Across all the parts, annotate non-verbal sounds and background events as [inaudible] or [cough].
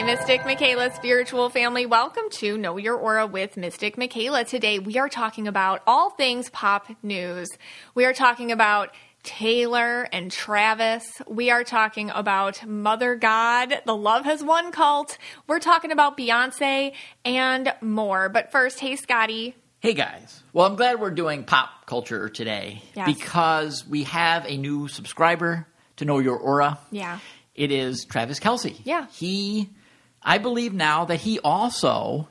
Hey, Mystic Michaela, spiritual family. Welcome to Know Your Aura with Mystic Michaela. Today we are talking about all things pop news. We are talking about Taylor and Travis. We are talking about Mother God, the Love Has Won cult. We're talking about Beyonce and more. But first, hey, Scotty. Hey guys. Well, I'm glad we're doing pop culture today Yes. because we have a new subscriber to Know Your Aura. Yeah. It is Travis Kelce. Yeah. He, I believe now that he also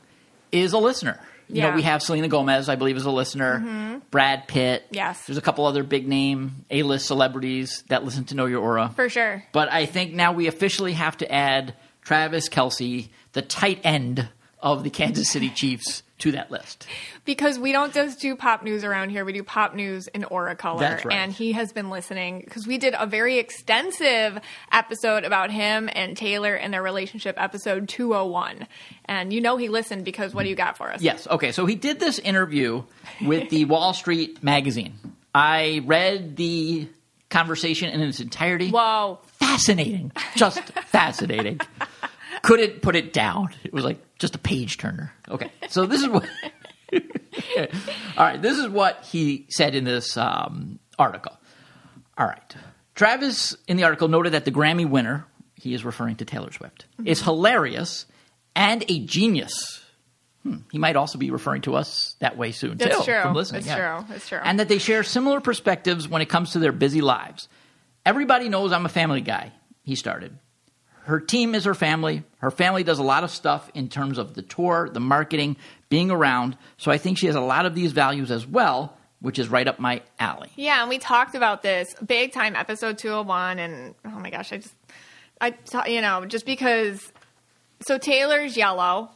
is a listener. You Yeah. Mm-hmm. know, we have Selena Gomez, I believe, is a listener. Brad Pitt. Yes. There's a couple other big name A list celebrities that listen to Know Your Aura. For sure. But I think now we officially have to add Travis Kelce, the tight end of the Kansas City Chiefs, to that list. Because we don't just do pop news around here, we do pop news in Aura Color. That's right. And he has been listening because we did a very extensive episode about him and Taylor and their relationship, episode 201. And you know he listened because what do you got for us? Yes. Okay. So he did this interview with the [laughs] Wall Street magazine. I read the conversation in its entirety. Whoa. Fascinating. Just [laughs] fascinating. Couldn't put it down. It was like just a page turner. Okay. So this is what. [laughs] All right. This is what he said in this um, article. All right. Travis in the article noted that the Grammy winner, he is referring to Taylor Swift, is hilarious and a genius. Hmm. He might also be referring to us that way soon That's too. true. From listening. That's yeah. true. That's true. And that they share similar perspectives when it comes to their busy lives. Everybody knows I'm a family guy. He started. Her team is her family. Her family does a lot of stuff in terms of the tour, the marketing, being around. So I think she has a lot of these values as well, which is right up my alley. Yeah, and we talked about this big time episode 201 and oh my gosh, I just I you know, just because so Taylor's yellow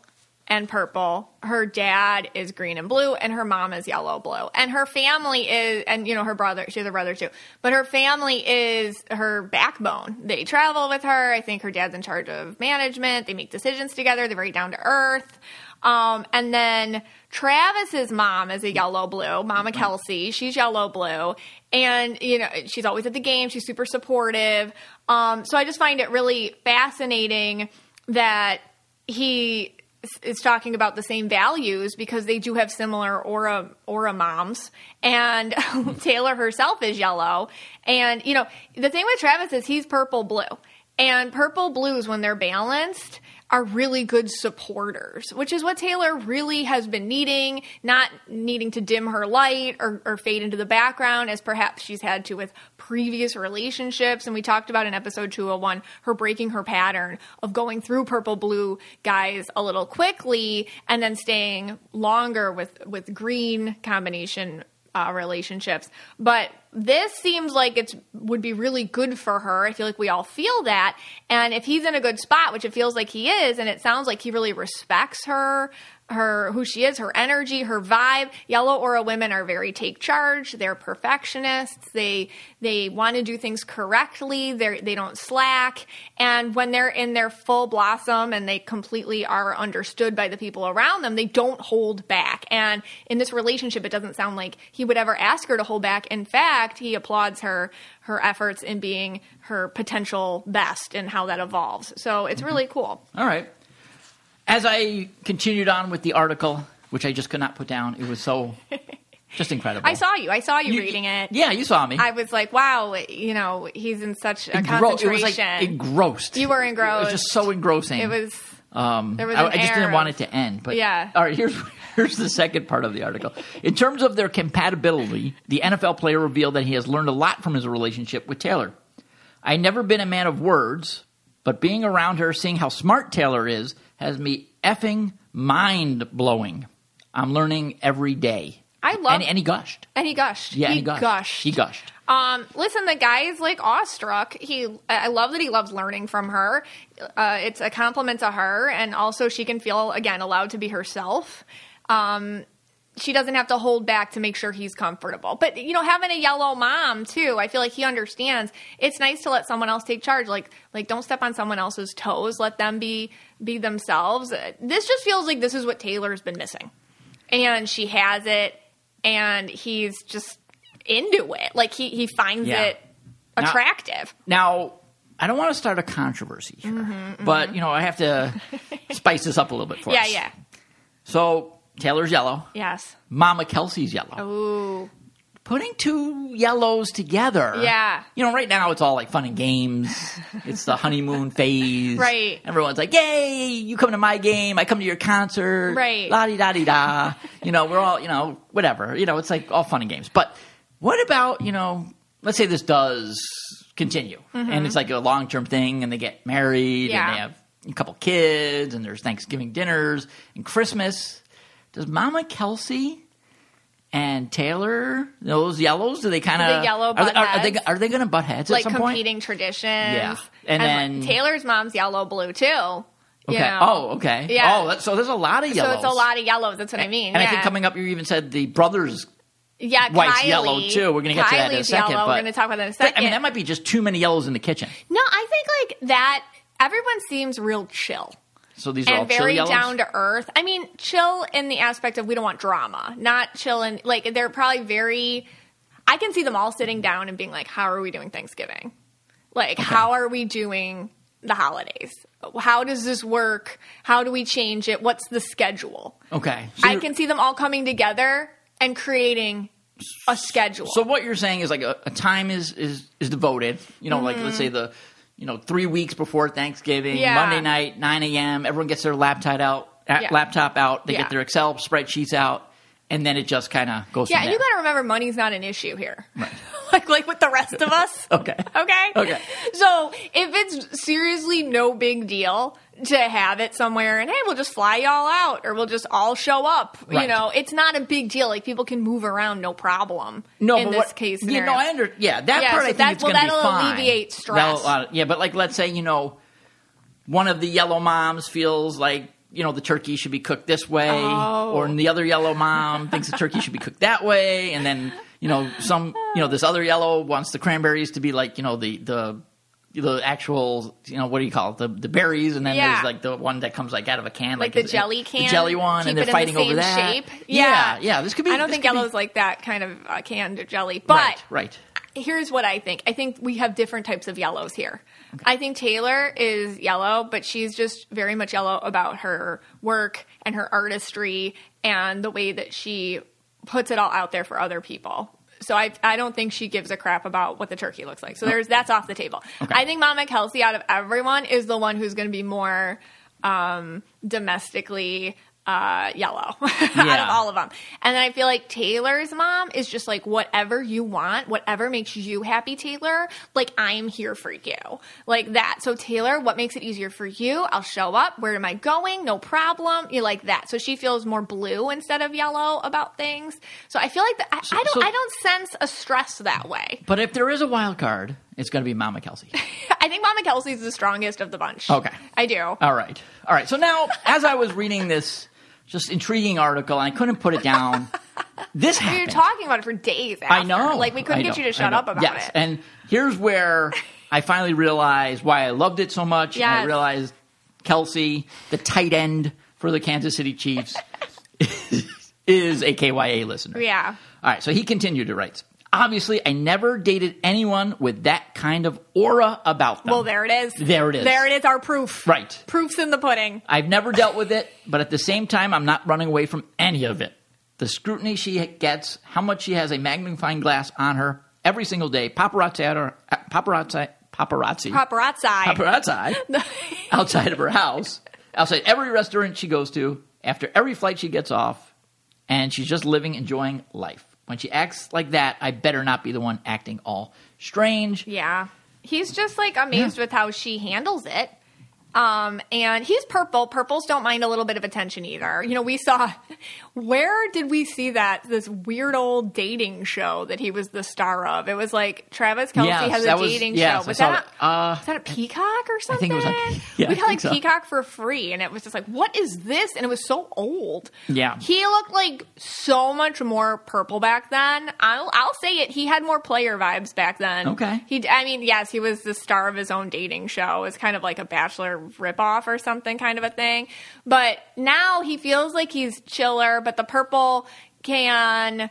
and purple, her dad is green and blue and her mom is yellow blue. And her family is and you know her brother, she has a brother too. But her family is her backbone. They travel with her. I think her dad's in charge of management. They make decisions together. They're very down to earth. Um, and then Travis's mom is a yellow blue, Mama Kelce. She's yellow blue. And, you know, she's always at the game. She's super supportive. Um, so I just find it really fascinating that he is talking about the same values because they do have similar aura aura moms. And [laughs] Taylor herself is yellow. And you know the thing with Travis is he's purple blue. And purple blues when they're balanced are really good supporters, which is what Taylor really has been needing, not needing to dim her light or, or fade into the background as perhaps she's had to with previous relationships. And we talked about in episode 201 her breaking her pattern of going through purple blue guys a little quickly and then staying longer with, with green combination uh, relationships. But this seems like it would be really good for her. I feel like we all feel that. And if he's in a good spot, which it feels like he is, and it sounds like he really respects her, her who she is, her energy, her vibe. Yellow aura women are very take charge. They're perfectionists. They they want to do things correctly. They they don't slack. And when they're in their full blossom and they completely are understood by the people around them, they don't hold back. And in this relationship, it doesn't sound like he would ever ask her to hold back. In fact, he applauds her her efforts in being her potential best and how that evolves. So it's mm-hmm. really cool. All right. As I continued on with the article, which I just could not put down, it was so [laughs] just incredible. I saw you. I saw you, You- reading it. Yeah, you saw me. I was like, wow, you know, he's in such a Engro- it concentration. was like engrossed. You were engrossed. It was just so engrossing. it was Um, I, I just didn't want it to end. But Yeah. [laughs] All right. Here's here's the second part of the article. In terms of their compatibility, the NFL player revealed that he has learned a lot from his relationship with Taylor. I never been a man of words, but being around her, seeing how smart Taylor is, has me effing mind blowing. I'm learning every day. I love- and, and he gushed. and he gushed. Yeah, he, he gushed. gushed. He gushed. Um, listen, the guy is like awestruck. He, I love that he loves learning from her. Uh, it's a compliment to her, and also she can feel again allowed to be herself. Um, she doesn't have to hold back to make sure he's comfortable. But you know, having a yellow mom too, I feel like he understands. It's nice to let someone else take charge. Like, like don't step on someone else's toes. Let them be be themselves. This just feels like this is what Taylor's been missing, and she has it, and he's just into it. Like he he finds Yeah. it attractive. Now, I don't want to start a controversy here, but you know I have to [laughs] spice this up a little bit for Mm-hmm, Yeah, yeah. So Taylor's yellow, Yes. Mama Kelce's yellow. Ooh. Putting two yellows together. Yeah. You know, right now it's all like fun and games. [laughs] It's the honeymoon phase. Right. Everyone's like, "Yay! You come to my game. I come to your concert." Right. La di da di da. [laughs] You know, we're all you know, whatever. You know, it's like all fun and games. But what about you know? Let's say this does continue, and it's like a long term thing, and they get married, Mm-hmm. Yeah. and they have a couple kids, and there's Thanksgiving dinners and Christmas. Does Mama Kelce and Taylor those yellows? Do they kind of The yellow Are they, are, are they are they going to butt heads Like at some point? competing traditions. Yeah. And then- Taylor's mom's yellow blue too. you Okay. know. Oh, okay. Yeah. Oh, that's, so there's a lot of yellows. So it's a lot of yellows. That's what I mean. And yeah. I think coming up, you even said the brothers. yeah, white's Kylie, yellow, too. We're gonna get to that in a second, Yellow. but- We're going to talk about that in a But, second. I mean, that might be just too many yellows in the kitchen. no, I think like that. Everyone seems real chill. So these are all and very down to earth. I mean, chill in the aspect of we don't want drama, not chill in like they're probably very. I can see them all sitting down and being like, "How are we doing Thanksgiving? Like, how are we doing the holidays? How does this work? How do we change it? What's the schedule?" okay. So I can see them all coming together and creating a schedule. So what you're saying is like a, a time is is is devoted. You know, like let's mm-hmm. say the you know three weeks before Thanksgiving. Yeah. Monday night, nine a.m. Everyone gets their laptop out, Yeah. laptop out. They Yeah. get their Excel spreadsheets out, and then it just kind of goes. yeah, you got to remember, money's not an issue here. [laughs] [laughs] like, like with the rest of us. [laughs] Okay. Okay. Okay. So if it's seriously no big deal to have it somewhere and hey, we'll just fly y'all out or we'll just all show up. You know, it's not a big deal. Like people can move around no problem. No, in this what, case yeah, scenario. no, I under yeah that Yeah, part. so I think that- it's well, going to be that'll fine. alleviate That'll, stress. uh, yeah, but like let's say you know one of the yellow moms feels like you know the turkey should be cooked this way, Oh. or the other yellow mom thinks the turkey should be cooked that way, and then you know some you know this other yellow wants the cranberries to be like you know the the. The actual, you know, what do you call it? The the berries, and then Yeah. there's like the one that comes like out of a can, like, like, the jelly can, the jelly one, and they're in the fighting over that. Shape. Yeah, yeah. This could be. I don't think could be- yellow's like that kind of uh, canned jelly, but right, right. here's what I think. I think we have different types of yellows here. I think Taylor is yellow, but she's just very much yellow about her work and her artistry and the way that she puts it all out there for other people. So I, I don't think she gives a crap about what the turkey looks like. So there's that's off the table. I think Mama Kelce, out of everyone, is the one who's going to be more um, domestically uh, yellow [laughs] out of all of them. And then I feel like Taylor's mom is just like, whatever you want, whatever makes you happy, Taylor, like I am here for you. Like that. So Taylor, what makes it easier for you? I'll show up. Where am I going? No problem. You like that. So she feels more blue instead of yellow about things. So I feel like that, I, I don't so- I don't sense a stress that way. But if there is a wild card, it's going to be Mama Kelce. [laughs] I think Mama Kelce's the strongest of the bunch. Okay. I do. All right. All right. So now, as I was reading this just intriguing article, and I couldn't put it down, [laughs] this we were happened. talking about it for days after. I know. Like we couldn't I get you to shut up about yes. it. And here's where I finally realized why I loved it so much. And I realized Kelce, the tight end for the Kansas City Chiefs, [laughs] is a KYA listener. yeah. All right, so he continued to write. Obviously, I never dated anyone with that kind of aura about them. Well, there it is. There it is. There it is. Our proof. Right. Proof's in the pudding. I've never dealt with it, but at the same time, I'm not running away from any of it. The scrutiny she gets, how much she has a magnifying glass on her every single day, paparazzi, at her, paparazzi, paparazzi, Paparazzi. paparazzi [laughs] outside of her house, outside every restaurant she goes to, after every flight she gets off, and she's just living, enjoying life. When she acts like that, I better not be the one acting all strange. yeah. He's just like amazed with how she handles it. Um, and he's purple. Purples don't mind a little bit of attention either. You know, we saw where did we see that this weird old dating show that he was the star of? It was like Travis Kelce Yes, has a that was- dating yes, show. I Was that, that. Uh, was that a Peacock or I something? think it was on- yeah, we I got like so. Peacock for free, and it was just like, what is this? And it was so old. Yeah. he looked like so much more purple back then. I'll I'll say it. He had more player vibes back then. Okay. He, I mean, yes, he was the star of his own dating show. It was kind of like a Bachelor ripoff or something, kind of a thing. But now he feels like he's chiller. But the purple can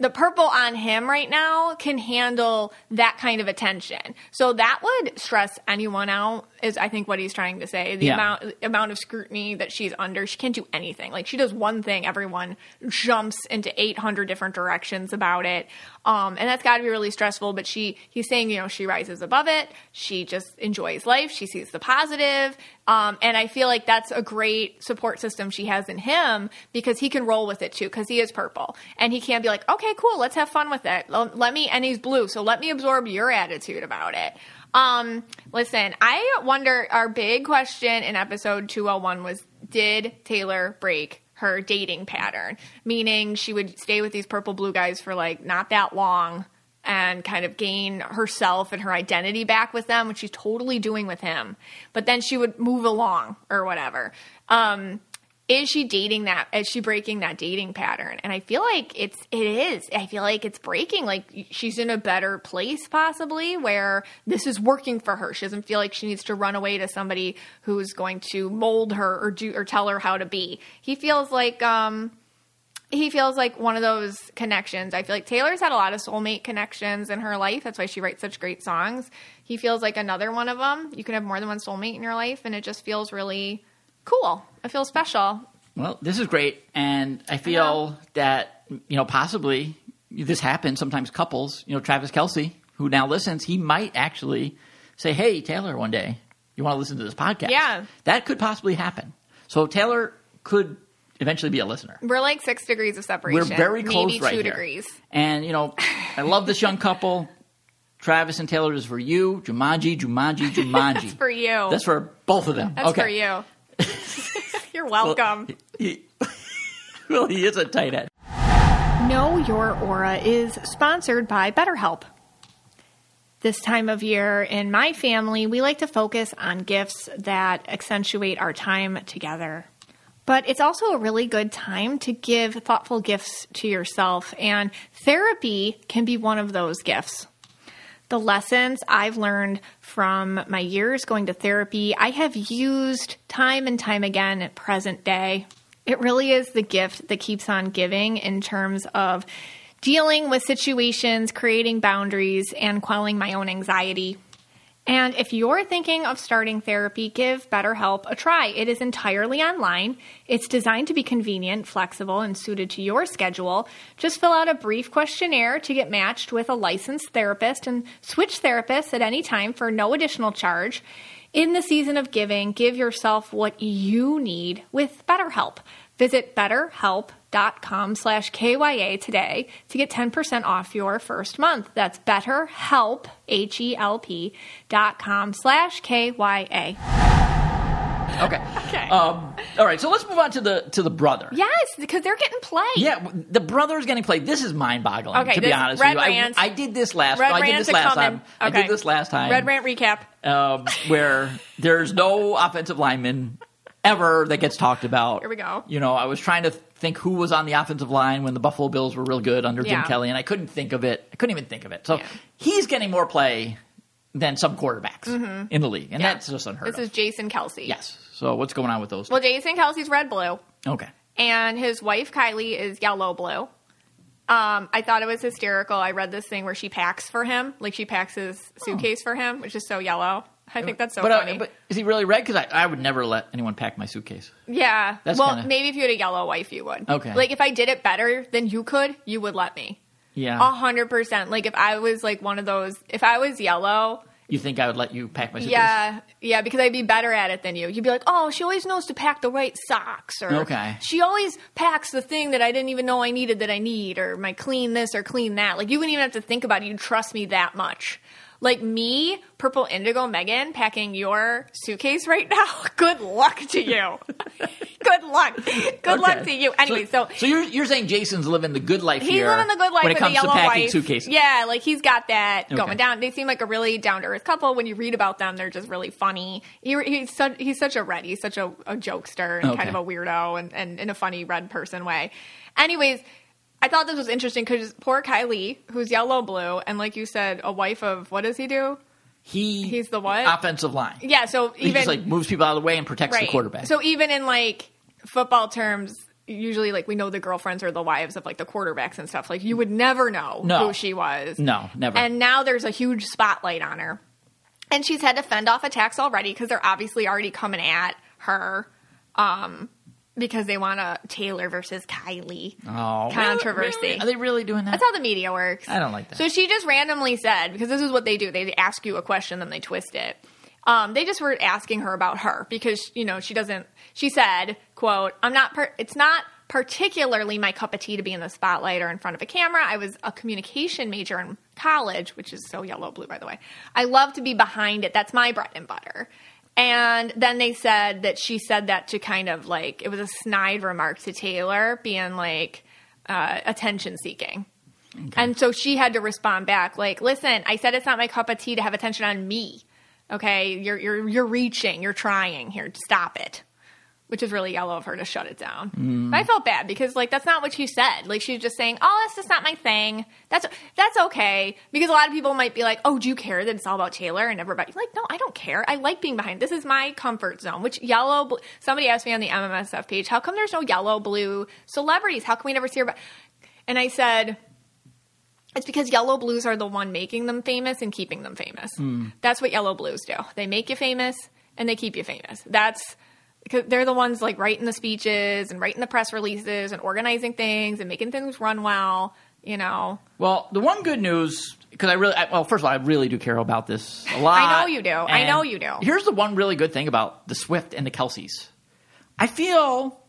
the purple on him right now can handle that kind of attention. So that would stress anyone out is I think what he's trying to say. The Yeah. amount amount of scrutiny that she's under, she can't do anything. Like she does one thing, everyone jumps into 800 different directions about it. Um, and that's got to be really stressful, but she he's saying, you know, she rises above it. She just enjoys life. She sees the positive. Um, and I feel like that's a great support system she has in him because he can roll with it too because he is purple and he can be like, okay, cool, let's have fun with it. Let me, and he's blue, so let me absorb your attitude about it. Um, listen, I wonder. Our big question in episode 201 was Did Taylor break her dating pattern? Meaning she would stay with these purple blue guys for like not that long and kind of gain herself and her identity back with them, which she's totally doing with him. But then she would move along or whatever. Um, is she dating that is she breaking that dating pattern and i feel like it's it is i feel like it's breaking like she's in a better place possibly where this is working for her she doesn't feel like she needs to run away to somebody who's going to mold her or do or tell her how to be he feels like um he feels like one of those connections. I feel like Taylor's had a lot of soulmate connections in her life. That's why she writes such great songs. He feels like another one of them. You can have more than one soulmate in your life, and it just feels really cool. I feel special. Well, this is great, and I feel that you know possibly this happens. Sometimes couples, you know, Travis Kelce, who now listens, he might actually say, "Hey, Taylor, one day you want to listen to this podcast?" Yeah. that could possibly happen. So Taylor could eventually be a listener. We're like six degrees of separation. We're very close maybe right two here. degrees. And you know, I love this young couple. Travis and Taylor is for you. Jumanji, Jumanji, Jumanji. [laughs] That's for you. That's for both of them. That's okay. for you. [laughs] You're welcome. He, [laughs] well, he is a tight end. Know Your Aura is sponsored by BetterHelp. This time of year in my family, we like to focus on gifts that accentuate our time together. But it's also a really good time to give thoughtful gifts to yourself, and therapy can be one of those gifts. The lessons I've learned from my years going to therapy, I have used time and time again at present day. It really is the gift that keeps on giving in terms of dealing with situations, creating boundaries, and quelling my own anxiety. And if you're thinking of starting therapy, give BetterHelp a try. It is entirely online. It's designed to be convenient, flexible, and suited to your schedule. Just fill out a brief questionnaire to get matched with a licensed therapist and switch therapists at any time for no additional charge. In the season of giving, give yourself what you need with BetterHelp. Visit betterhelp.com slash KYA today to get 10% off your first month. That's betterhelp, H-E-L-P dot com slash KYA. Okay. Okay. Um, all right. So let's move on to the to the brother. Yes, because they're getting played. Yeah, the brother is getting played. This is mind-boggling. Okay, to be this- honest Red with you, I- Rant. I, did this last. Red no, I did Rant this to last coming. time. I Okay. did this last time. Red Rant recap. um, where there's no offensive lineman ever that gets talked about. Here we go. You know, I was trying to think who was on the offensive line when the Buffalo Bills were real good under Jim Kelly, and I couldn't think of it. I couldn't even think of it. So Yeah. he's getting more play than some quarterbacks in the league, and Mm-hmm. Yeah. that's just unheard This of. is Jason Kelce. yes. So what's going on with those? Well, Jason Kelce's red blue. okay. and his wife Kylie is yellow blue. Um, I thought it was hysterical. I read this thing where she packs for him, like she packs his suitcase for him, which is so yellow. I think that's so but, uh, funny. but is he really red? Because I, I would never let anyone pack my suitcase. yeah. That's well, kinda- maybe if you had a yellow wife, you would. Okay. Like if I did it better than you could, you would let me. Yeah. A hundred percent. Like if I was like one of those, if I was yellow, You think I would let you pack my suitcase? Yeah, yeah, because I'd be better at it than you. You'd be like, oh, she always knows to pack the right socks, or Okay. she always packs the thing that I didn't even know I needed that I need, or my clean this or clean that. Like you wouldn't even have to think about it. You'd trust me that much. Like me, purple indigo Megan, packing your suitcase right now. [laughs] Good luck to you. [laughs] good luck. Good luck to you. Anyway, so, so you're you're saying Jason's living the good life He's here living the good life when it with comes the to yellow packing wife. suitcases. Yeah, like he's got that Okay. going down. They seem like a really down to earth couple. When you read about them, they're just really funny. He, he's such he's such a red. He's such a, a jokester and Okay. kind of a weirdo and, and in a funny red person way. Anyways. I thought this was interesting because poor Kylie, who's yellow blue, and like you said, a wife of what does he do? He He's the what? offensive line. Yeah, so He just like moves people out of the way and protects the quarterback. so even in like football terms, usually like we know the girlfriends or the wives of like the quarterbacks and stuff. Like you would never know No. who she was. No, never. And now there's a huge spotlight on her. And she's had to fend off attacks already because they're obviously already coming at her um, because they want a Taylor versus Kylie oh, controversy. Really? Are they really doing that? That's how the media works. I don't like that. So she just randomly said, because this is what they do they ask you a question, then they twist it. Um, they just were asking her about her because, you know, she doesn't, she said, quote, I'm not, per- it's not particularly my cup of tea to be in the spotlight or in front of a camera. I was a communication major in college, which is so yellow blue, by the way. I love to be behind it. That's my bread and butter. And then they said that she said that to kind of like, it was a snide remark to Taylor, being like, uh, attention seeking. And so she had to respond back, like, listen, I said it's not my cup of tea to have attention on me. Okay, you're you're you're reaching, you're trying here. Stop it. Which is really yellow of her to shut it down. Mm. But I felt bad because like that's not what she said. Like she's just saying, "Oh, that's just not my thing." That's that's okay because a lot of people might be like, "Oh, do you care that it's all about Taylor and everybody?" Like, no, I don't care. I like being behind. This is my comfort zone. Which yellow? bl- Somebody asked me on the MMSF page, "How come there's no yellow blue celebrities? How can we never see her?" About-? And I said, it's because yellow blues are the one making them famous and keeping them famous. Mm. That's what yellow blues do. They make you famous and they keep you famous. That's because they're the ones like writing the speeches and writing the press releases and organizing things and making things run well. You know, Well, the one good news, because I really, I, well, first of all, I really do care about this a lot. I know you do. I know you do. Here's the one really good thing about the Swift and the Kelces. I feel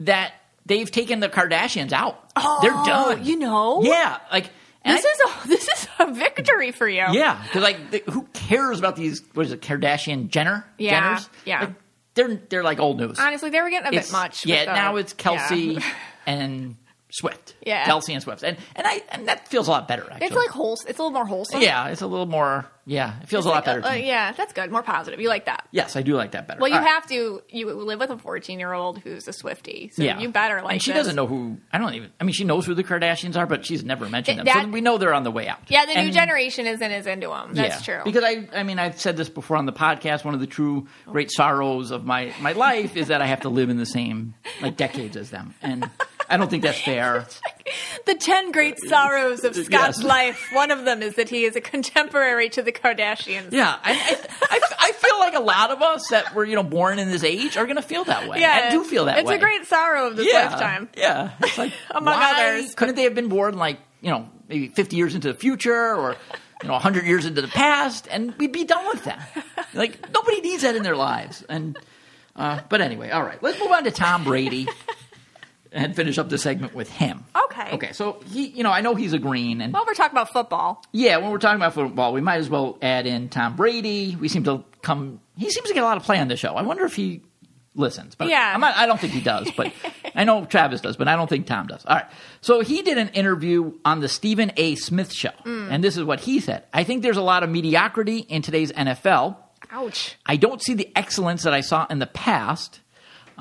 that they've taken the Kardashians out. They're oh, done. Oh, You know, Yeah, like and this I- is a [laughs] this is a victory for you. yeah, 'cause, like the, who cares about these? What is it, Kardashian Jenner? Yeah, Jenners? yeah. Like, they're they're like old news. Honestly, they were getting a bit much. Yeah, the- uh, now it's Kelce yeah. [laughs] and Swift. Yeah. Kelce and Swift, and and I and that feels a lot better. Actually, It's like wholesome. It's a little more wholesome. yeah, it's a little more. Yeah, it feels a lot better. to Uh, me. yeah, that's good. More positive. You like that? Yes, I do like that better. Well, you All right. have to. You live with a 14 year old who's a Swiftie, so Yeah, you better like. And she this. doesn't know who. I don't even. I mean, she knows who the Kardashians are, but she's never mentioned them. That- so we know they're on the way out. Yeah, the new generation isn't as into them. That's yeah, true. Because I, I mean, I've said this before on the podcast. One of the true great sorrows of my my life is that I have to live in the same like decades as them, and I don't think that's [laughs] fair. the 10 great sorrows of Scott's Yes. life. One of them is that he is a contemporary to the Kardashians. Yeah, I, I, I, feel like a lot of us that were you know born in this age are going to feel that way. Yeah, I do feel that it's way. It's a great sorrow of this yeah, lifetime. Yeah, it's like [laughs] Among others. couldn't they have been born like you know maybe fifty years into the future or you know hundred years into the past, and we'd be done with that. Like nobody needs that in their lives. And uh, but anyway, all right, let's move on to Tom Brady and finish up the segment with him. Okay. Okay, so he, you know, I know he's a green, and Well, we're talking about football. yeah, when we're talking about football, we might as well add in Tom Brady. We seem to come. He seems to get a lot of play on the show. I wonder if he listens. But Yeah. I'm not, I don't think he does. But [laughs] I know Travis does, but I don't think Tom does. All right. So he did an interview on the Stephen A. Smith show, mm. and this is what he said. I think there's a lot of mediocrity in today's NFL. Ouch. I don't see the excellence that I saw in the past.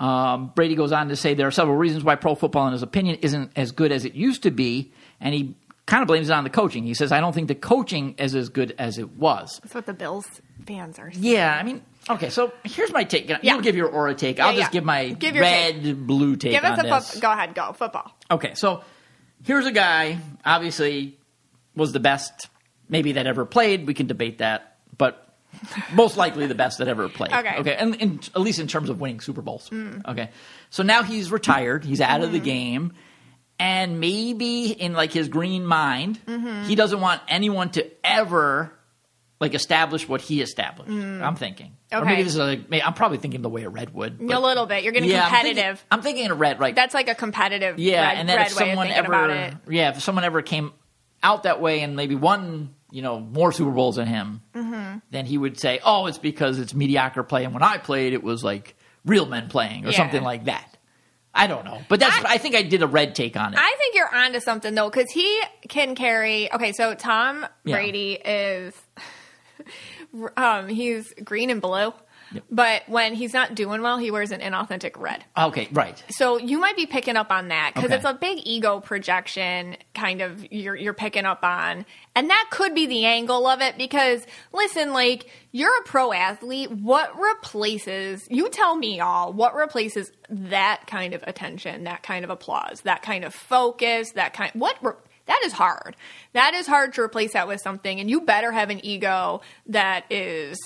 Um, Brady goes on to say there are several reasons why pro football, in his opinion, isn't as good as it used to be, and he kind of blames it on the coaching. He says, "I don't think the coaching is as good as it was." That's what the Bills fans are. saying. Yeah, I mean, okay. So here's my take. You Yeah. give your aura take. I'll Yeah, just yeah. give my Give red blue take Give us on a this. foot. Go ahead. Go football. Okay, so here's a guy, obviously, was the best maybe that ever played. We can debate that, but [laughs] most likely the best that ever played. Okay. Okay, and, and at least in terms of winning Super Bowls. Mm. Okay, so now he's retired. He's out of the mm. game. And maybe in like his green mind, mm-hmm. he doesn't want anyone to ever like establish what he established. Mm. I'm thinking. Or Okay. maybe this is like, I'm probably thinking the way a red would. a little bit. You're getting yeah, I'm thinking- competitive. I'm thinking, a red, right? That's like a competitive. Yeah, red, and then if someone ever, yeah, if someone ever came out that way and maybe won, you know, more Super Bowls than him, Mm-hmm. then he would say, "Oh, it's because it's mediocre play, and when I played, it was like real men playing or Yeah. something like that." I don't know, but that's I, think I did a red take on it. I think you're onto something though, because he can carry. Okay, so Tom Yeah. Brady is, [laughs] um, he's green and blue. But when he's not doing well, he wears an inauthentic red. Okay, right. So you might be picking up on that because Okay. it's a big ego projection kind of you're you're picking up on. And that could be the angle of it because listen, like you're a pro athlete, what replaces you tell me all, what replaces that kind of attention, that kind of applause, that kind of focus, that kind what re- that is hard. That is hard to replace that with something and you better have an ego that is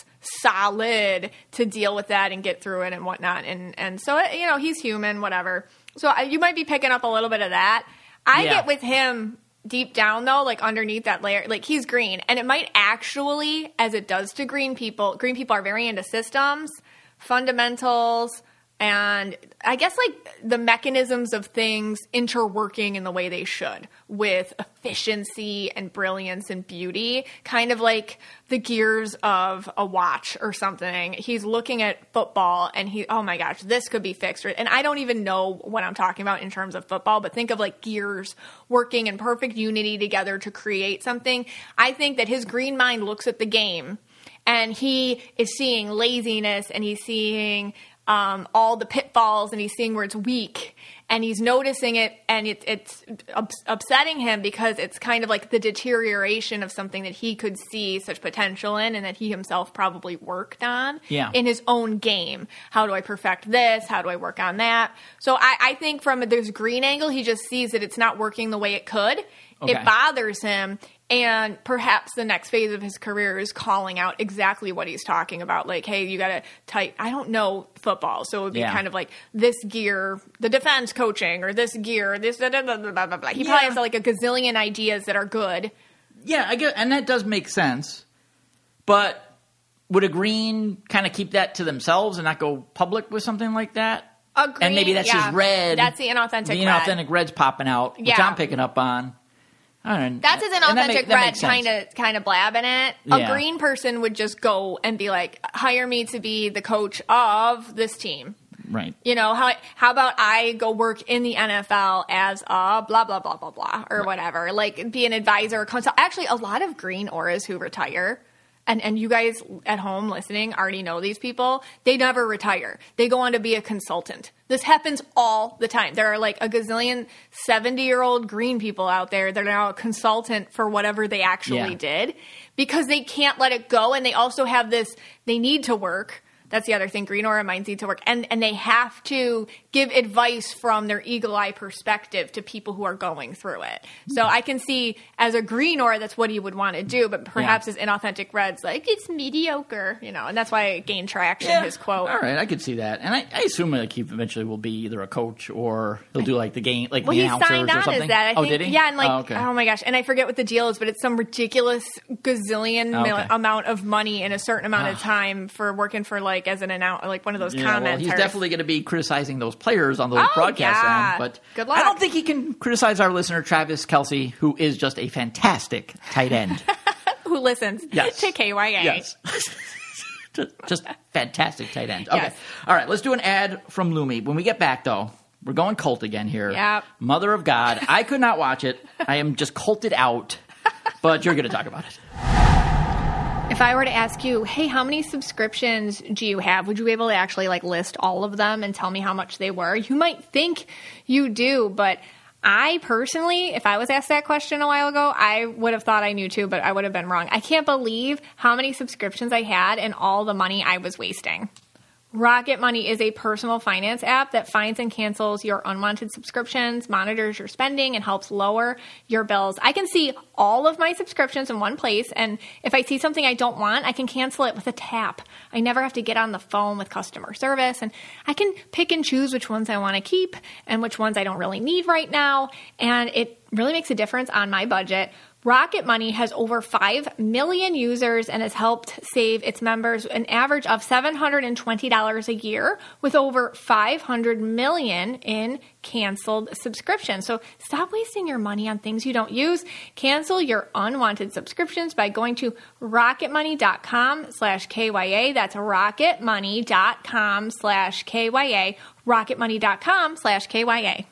solid to deal with that and get through it and whatnot. And and so you know he's human, whatever. So I, you might be picking up a little bit of that. I Yeah. get with him deep down though, like underneath that layer, like he's green, and it might actually, as it does to green people, green people are very into systems, fundamentals. And I guess like the mechanisms of things interworking in the way they should with efficiency and brilliance and beauty, kind of like the gears of a watch or something. He's looking at football and he, oh my gosh, this could be fixed. And I don't even know what I'm talking about in terms of football, but think of like gears working in perfect unity together to create something. I think that his green mind looks at the game and he is seeing laziness and he's seeing um, all the pitfalls and he's seeing where it's weak and he's noticing it and it, it's ups- upsetting him because it's kind of like the deterioration of something that he could see such potential in and that he himself probably worked on Yeah. in his own game. How do I perfect this? How do I work on that? So I, I think from this green angle, he just sees that it's not working the way it could. Okay. It bothers him. And perhaps the next phase of his career is calling out exactly what he's talking about. Like, hey, you got to tight. I don't know football, so it would be Yeah. kind of like this gear, the defense coaching, or this gear, this blah, blah, blah, blah, blah. He Yeah. probably has like a gazillion ideas that are good. Yeah, I get, and that does make sense. But would a green kind of keep that to themselves and not go public with something like that? A green, and maybe that's yeah. just red. That's the inauthentic The red. inauthentic red's popping out, which Yeah. I'm picking up on. I don't know. That's his And that inauthentic make- that red kind of kind of blabbing it. A green person would just go and be like, hire me to be the coach of this team. Right. You know, how how about I go work in the NFL as a blah blah blah blah blah or whatever. Like be an advisor or consult. Actually, a lot of green auras who retire. And, and you guys at home listening already know these people. They never retire. They go on to be a consultant. This happens all the time. There are like a gazillion 70 year old green people out there that are now a consultant for whatever they actually Yeah. did because they can't let it go. And they also have this, they need to work. That's the other thing. Green aura minds need to work, and and they have to give advice from their eagle eye perspective to people who are going through it. So I can see as a green aura, that's what he would want to do, but perhaps as inauthentic reds, like it's mediocre, you know, and that's why it gained traction. His quote. All right, I could see that, and I, I assume like he eventually will be either a coach or he'll do like the game, like Well, the he announcers signed or on something. as that. I oh, think, did he? Yeah, and like, oh, oh, my gosh, and I forget what the deal is, but it's some ridiculous gazillion Okay. mil- amount of money in a certain amount of Ah. time for working for like as an announcer, like one of those Yeah, well, comments. he's definitely going to be criticizing those players on the Oh, broadcasts, yeah. then, but Good I don't think he can criticize our listener Travis Kelce, who is just a fantastic tight end. [laughs] who listens Yes. to KYA. yes. [laughs] just, just fantastic tight end. Okay. Yes. All right, let's do an ad from Lumi. When we get back, though, we're going cult again here. Yep. Mother of God. I could not watch it. I am just culted out, but you're going to talk about it. If I were to ask you, hey, how many subscriptions do you have? Would you be able to actually like list all of them and tell me how much they were? You might think you do, but I personally, if I was asked that question a while ago, I would have thought I knew too, but I would have been wrong. I can't believe how many subscriptions I had and all the money I was wasting. Rocket Money is a personal finance app that finds and cancels your unwanted subscriptions, monitors your spending, and helps lower your bills. I can see all of my subscriptions in one place, and if I see something I don't want, I can cancel it with a tap. I never have to get on the phone with customer service, and I can pick and choose which ones I want to keep and which ones I don't really need right now, and it really makes a difference on my budget. Rocket Money has over 5 million users and has helped save its members an average of $720 a year with over 500 million in canceled subscriptions. So stop wasting your money on things you don't use. Cancel your unwanted subscriptions by going to rocketmoney.com slash KYA. That's rocketmoney.com slash KYA. rocketmoney.com slash KYA.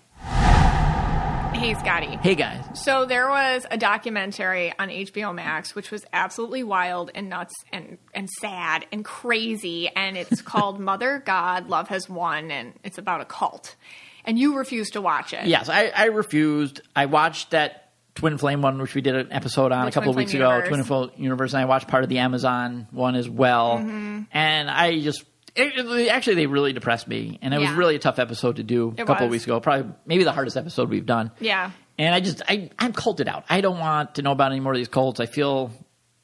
Hey, Scotty. Hey guys. So there was a documentary on HBO Max which was absolutely wild and nuts and and sad and crazy and it's [laughs] called Mother God Love Has Won and it's about a cult. And you refused to watch it. Yes, I, I refused. I watched that Twin Flame one, which we did an episode on The a couple of weeks Flame ago. Twin Flame Universe, and I watched part of the Amazon one as well. Mm-hmm. And I just. It, actually, they really depressed me, and it was really a tough episode to do a It couple of weeks ago. Probably, maybe the hardest episode we've done. Yeah. And I just, I, I'm culted out. I don't want to know about any more of these cults. I feel,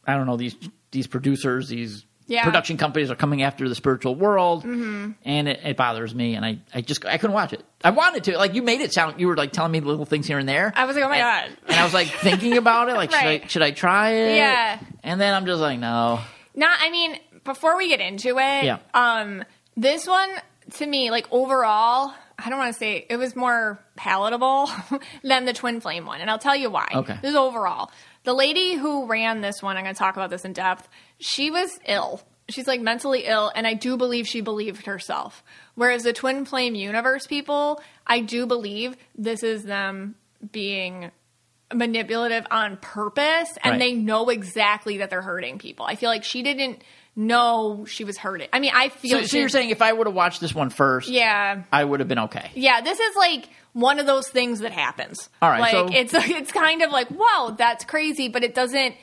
I don't know, these these producers, these Yeah. production companies are coming after the spiritual world, mm-hmm. and it, it bothers me. And I, I just, I couldn't watch it. I wanted to. Like you made it sound, you were like telling me little things here and there. I was like, oh my and, God. And I was like thinking about it. Like, should I, [laughs] should I try it? Yeah. And then I'm just like, no. Not I mean, before we get into it, Yeah. um this one to me like overall, I don't want to say it was more palatable [laughs] than the twin flame one, and I'll tell you why. Okay. This is overall. The lady who ran this one, I'm going to talk about this in depth. She was ill. She's like mentally ill, and I do believe she believed herself. Whereas the twin flame universe people, I do believe this is them being manipulative on purpose and Right. they know exactly that they're hurting people. I feel like she didn't know she was hurting. I mean, I feel So, so you're saying if I would have watched this one first, yeah. I would have been okay. Yeah, this is like one of those things that happens. All right, like so- it's [laughs] it's kind of like, wow, that's crazy, but it doesn't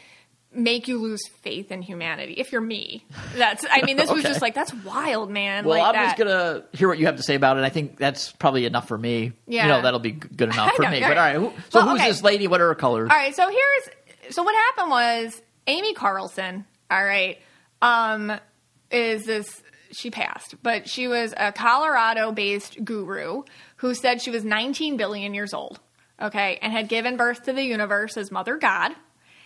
make you lose faith in humanity. If you're me, that's. I mean, this [laughs] was just like that's wild, man. Well, like I'm that. just gonna hear what you have to say about it. I think that's probably enough for me. Yeah. You know, that'll be good [laughs] enough for know, me. But all right. right, who, so Well, who's okay. this lady? What are her colors? All right, so here's so what happened was Amy Carlson, all right, um is this she passed, but she was a Colorado-based guru who said she was 19 billion years old, okay, and had given birth to the universe as Mother God,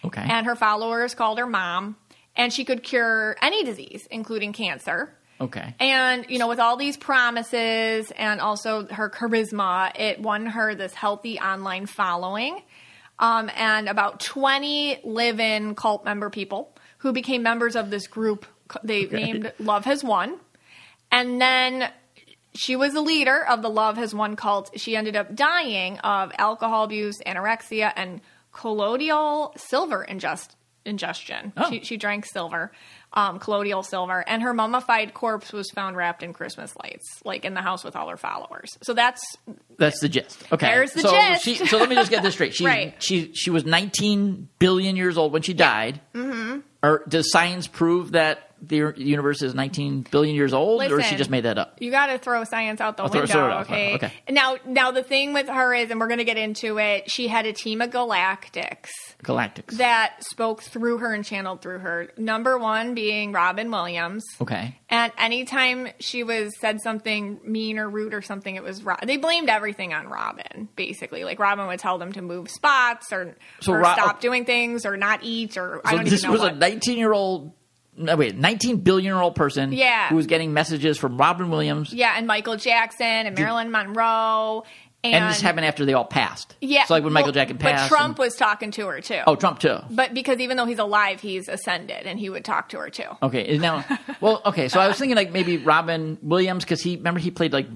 Okay. and her followers called her mom, and she could cure any disease, including cancer. okay. And, you know, with all these promises and also her charisma, it won her this healthy online following. Um, and about 20 live in cult member people who became members of this group they named Love Has Won. And then she was the leader of the Love Has Won cult. She ended up dying of alcohol abuse, anorexia, and colloidal silver ingest, ingestion. Oh. She, she drank silver, um, colloidal silver, and her mummified corpse was found wrapped in Christmas lights, like in the house with all her followers. So that's That's the gist. Okay. There's the so gist. She, so let me just get this straight. [laughs] She Right. she she was 19 billion years old when she died. Mm-hmm. Or does science prove that the universe is 19 billion years old, or she just made that up? You got to throw science out the throw- window, out. okay? Okay. Now, now the thing with her is, and we're going to get into it. She had a team of galactics Galactics. that spoke through her and channeled through her. Number one being Robin Williams. okay. And anytime she was said something mean or rude or something, it was Ro- they blamed everything on Robin. Basically, like Robin would tell them to move spots or, So or stop oh. doing things or not eat or I don't even know was what. a 19 year old. No, wait, 19 billion year old person. Yeah. Who was getting messages from Robin Williams. yeah, and Michael Jackson and Marilyn Monroe. And, And this happened after they all passed. Yeah, So like when Michael well, Jackson But passed. Trump and- was talking to her too. oh, Trump too. But because even though he's alive, he's ascended, and he would talk to her too. Okay, now [laughs] well, okay. So I was thinking like maybe Robin Williams because he remember he played like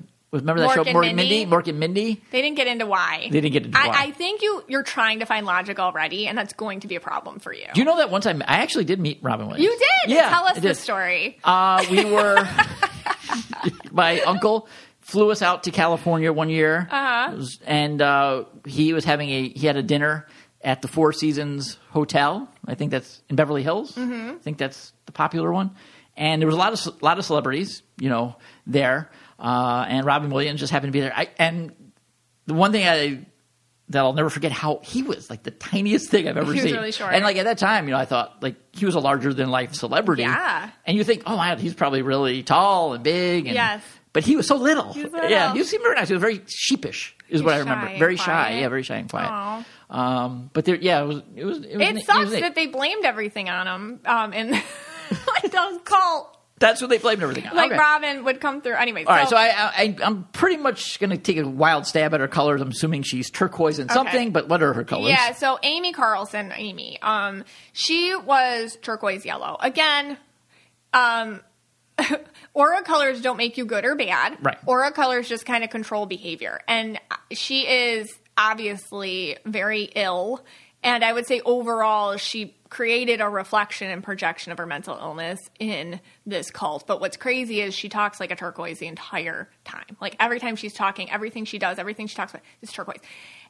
remember that Mork show and Mork and Mindy? Mork and Mindy. They didn't get into why. They didn't get into I, why. I think you you're trying to find logic already, and that's going to be a problem for you. Do you know that one time I actually did meet Robin Williams? You did. Yeah, Tell us the story. Uh, we were [laughs] my uncle flew us out to California one year, Uh-huh. Was- and uh, he was having a he had a dinner at the Four Seasons Hotel. I think that's in Beverly Hills. Mm-hmm. I think that's the popular one. And there was a lot of ce- lot of celebrities, you know, there. Uh, and Robin Williams just happened to be there. I, and the one thing I that I'll never forget how he was like the tiniest thing I've ever He was seen. really short. And like at that time, you know, I thought like he was a larger than life celebrity. Yeah. And you think, oh wow, he's probably really tall and big. And, Yes. But he was so little. He was little. Yeah, he seemed very nice. He was very sheepish, is what I remember. and Very shy. Yeah, very shy and quiet. Um, but there, yeah, it was. It was. It, was, It was sucks neat. that they blamed everything on him. Um, in [laughs] like those cult, That's what they blamed everything on. like okay. Robin would come through. Anyways, All right, so I, I, I'm pretty much going to take a wild stab at her colors. I'm assuming she's turquoise and something, but what are her colors? Yeah, so Amy Carlson, Amy, um, she was turquoise yellow. Again, um, [laughs] aura colors don't make you good or bad. Right. Aura colors just kind of control behavior. And she is obviously very ill. And I would say overall, she created a reflection and projection of her mental illness in this cult. But what's crazy is she talks like a turquoise the entire time. Like every time she's talking, everything she does, everything she talks about is turquoise.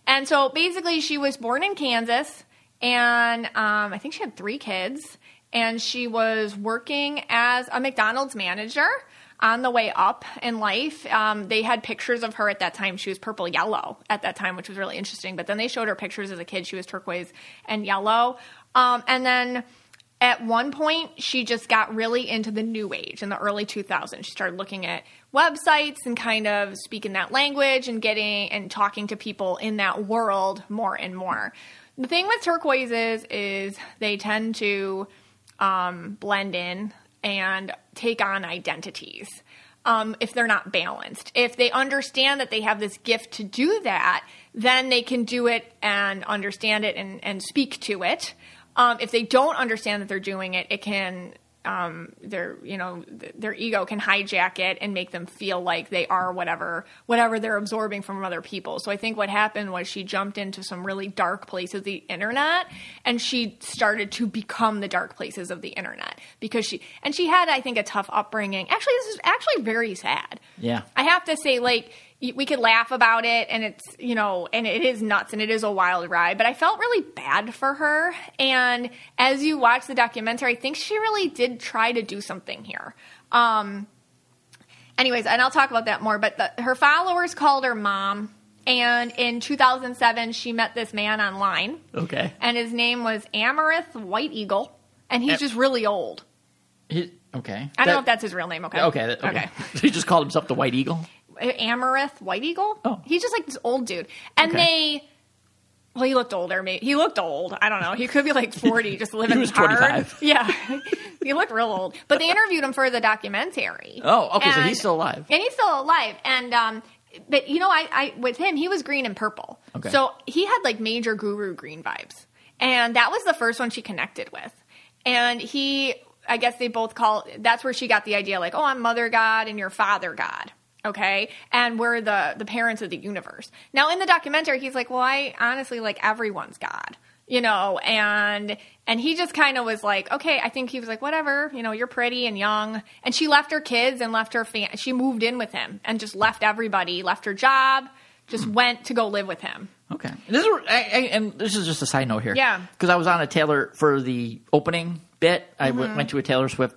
And so basically, she was born in Kansas, and um, I think she had three kids, and she was working as a McDonald's manager on the way up in life. Um, they had pictures of her at that time. She was purple yellow at that time, which was really interesting. But then they showed her pictures as a kid. She was turquoise and yellow. Um, and then at one point, she just got really into the new age in the early 2000s. She started looking at websites and kind of speaking that language and getting and talking to people in that world more and more. The thing with turquoises is they tend to um, blend in and take on identities um, if they're not balanced. If they understand that they have this gift to do that, then they can do it and understand it and, and speak to it. Um, if they don't understand that they're doing it, it can um, their you know their ego can hijack it and make them feel like they are whatever whatever they're absorbing from other people. So I think what happened was she jumped into some really dark places of the internet and she started to become the dark places of the internet because she and she had I think a tough upbringing. Actually, this is actually very sad. Yeah. I have to say like we could laugh about it and it's you know and it is nuts and it is a wild ride but i felt really bad for her and as you watch the documentary i think she really did try to do something here um anyways and i'll talk about that more but the, her followers called her mom and in 2007 she met this man online Okay. and his name was Amerith White Eagle and he's just really old He- okay. i don't know if that's his real name okay Okay. that- okay. [laughs] he just called himself the White Eagle. Amerith White Eagle. Oh. he's just like this old dude, and Okay. they. Well, he looked older. Maybe he looked old. I don't know. He could be like [laughs] forty, just living he was hard. 25. [laughs] Yeah, he looked real old. But they interviewed him for the documentary. Oh, okay. so he's still alive. and he's still alive. And um, but you know, I, I with him, he was green and purple. Okay. So he had like major guru green vibes, and that was the first one she connected with. And he, I guess they both call. That's where she got the idea, like, oh, I'm Mother God and you're Father God. Okay, and we're the the parents of the universe. Now, in the documentary, he's like, "Well, I honestly like everyone's God." you know and and he just kind of was like okay i think he was like whatever you know you're pretty and young and she left her kids and left her fam- she moved in with him and just left everybody left her job just went to go live with him Okay. And this is I, I, and this is just a side note here. Yeah. Mm-hmm. Because I was on a Taylor for the opening bit. I w- went to a Taylor Swift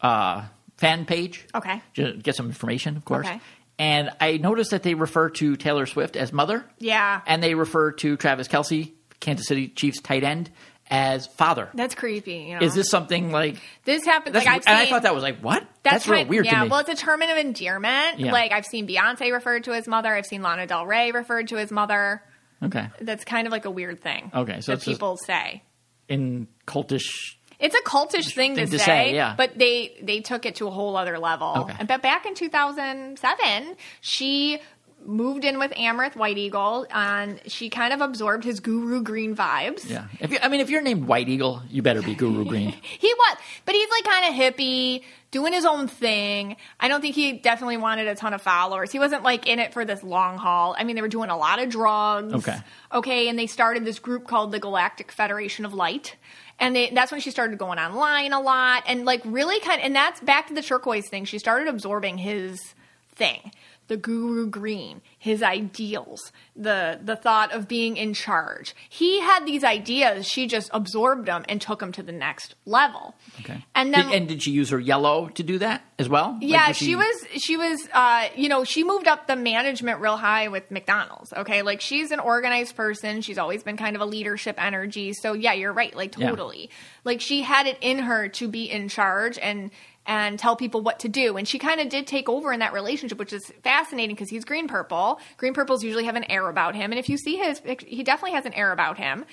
uh, fan page. Okay. Get some information, of course. Okay. And I noticed that they refer to Taylor Swift as mother. yeah And they refer to Travis Kelce, Kansas City Chiefs tight end, as father. that's creepy you know Is this something like? this happens like I've and I thought that was like what? That's, real weird yeah, to me. well, it's a term of endearment. Yeah. Like I've seen Beyonce referred to as mother. I've seen Lana Del Rey referred to as mother. okay. That's kind of like a weird thing. Okay, so that people say. In cultish. It's a cultish thing, Thing to, to say, say, yeah. but they they took it to a whole other level. Okay. And but back in 2007, she moved in with Amerith White Eagle, and she kind of absorbed his Guru Green vibes. Yeah. If you, I mean, if you're named White Eagle, you better be Guru [laughs] Green. He was, but he's like kind of hippie, doing his own thing. I don't think he definitely wanted a ton of followers. He wasn't like in it for this long haul. I mean, they were doing a lot of drugs. Okay. Okay, and they started this group called the Galactic Federation of Light. And they, that's when she started going online a lot and like really kind of, and that's back to the turquoise thing. She started absorbing his thing. The guru green, his ideals, the the thought of being in charge. He had these ideas. She just absorbed them and took them to the next level. Okay. And then Did- and did she use her yellow to do that as well? Like, yeah, was she, was she was uh, you know, she moved up the management real high with McDonald's. Okay. Like she's an organized person. She's always been kind of a leadership energy. So yeah, you're right. Like Yeah. totally. Like she had it in her to be in charge and and tell people what to do. And she kind of did take over in that relationship, which is fascinating because he's green purple. Green purples usually have an air about him. And if you see his, he definitely has an air about him.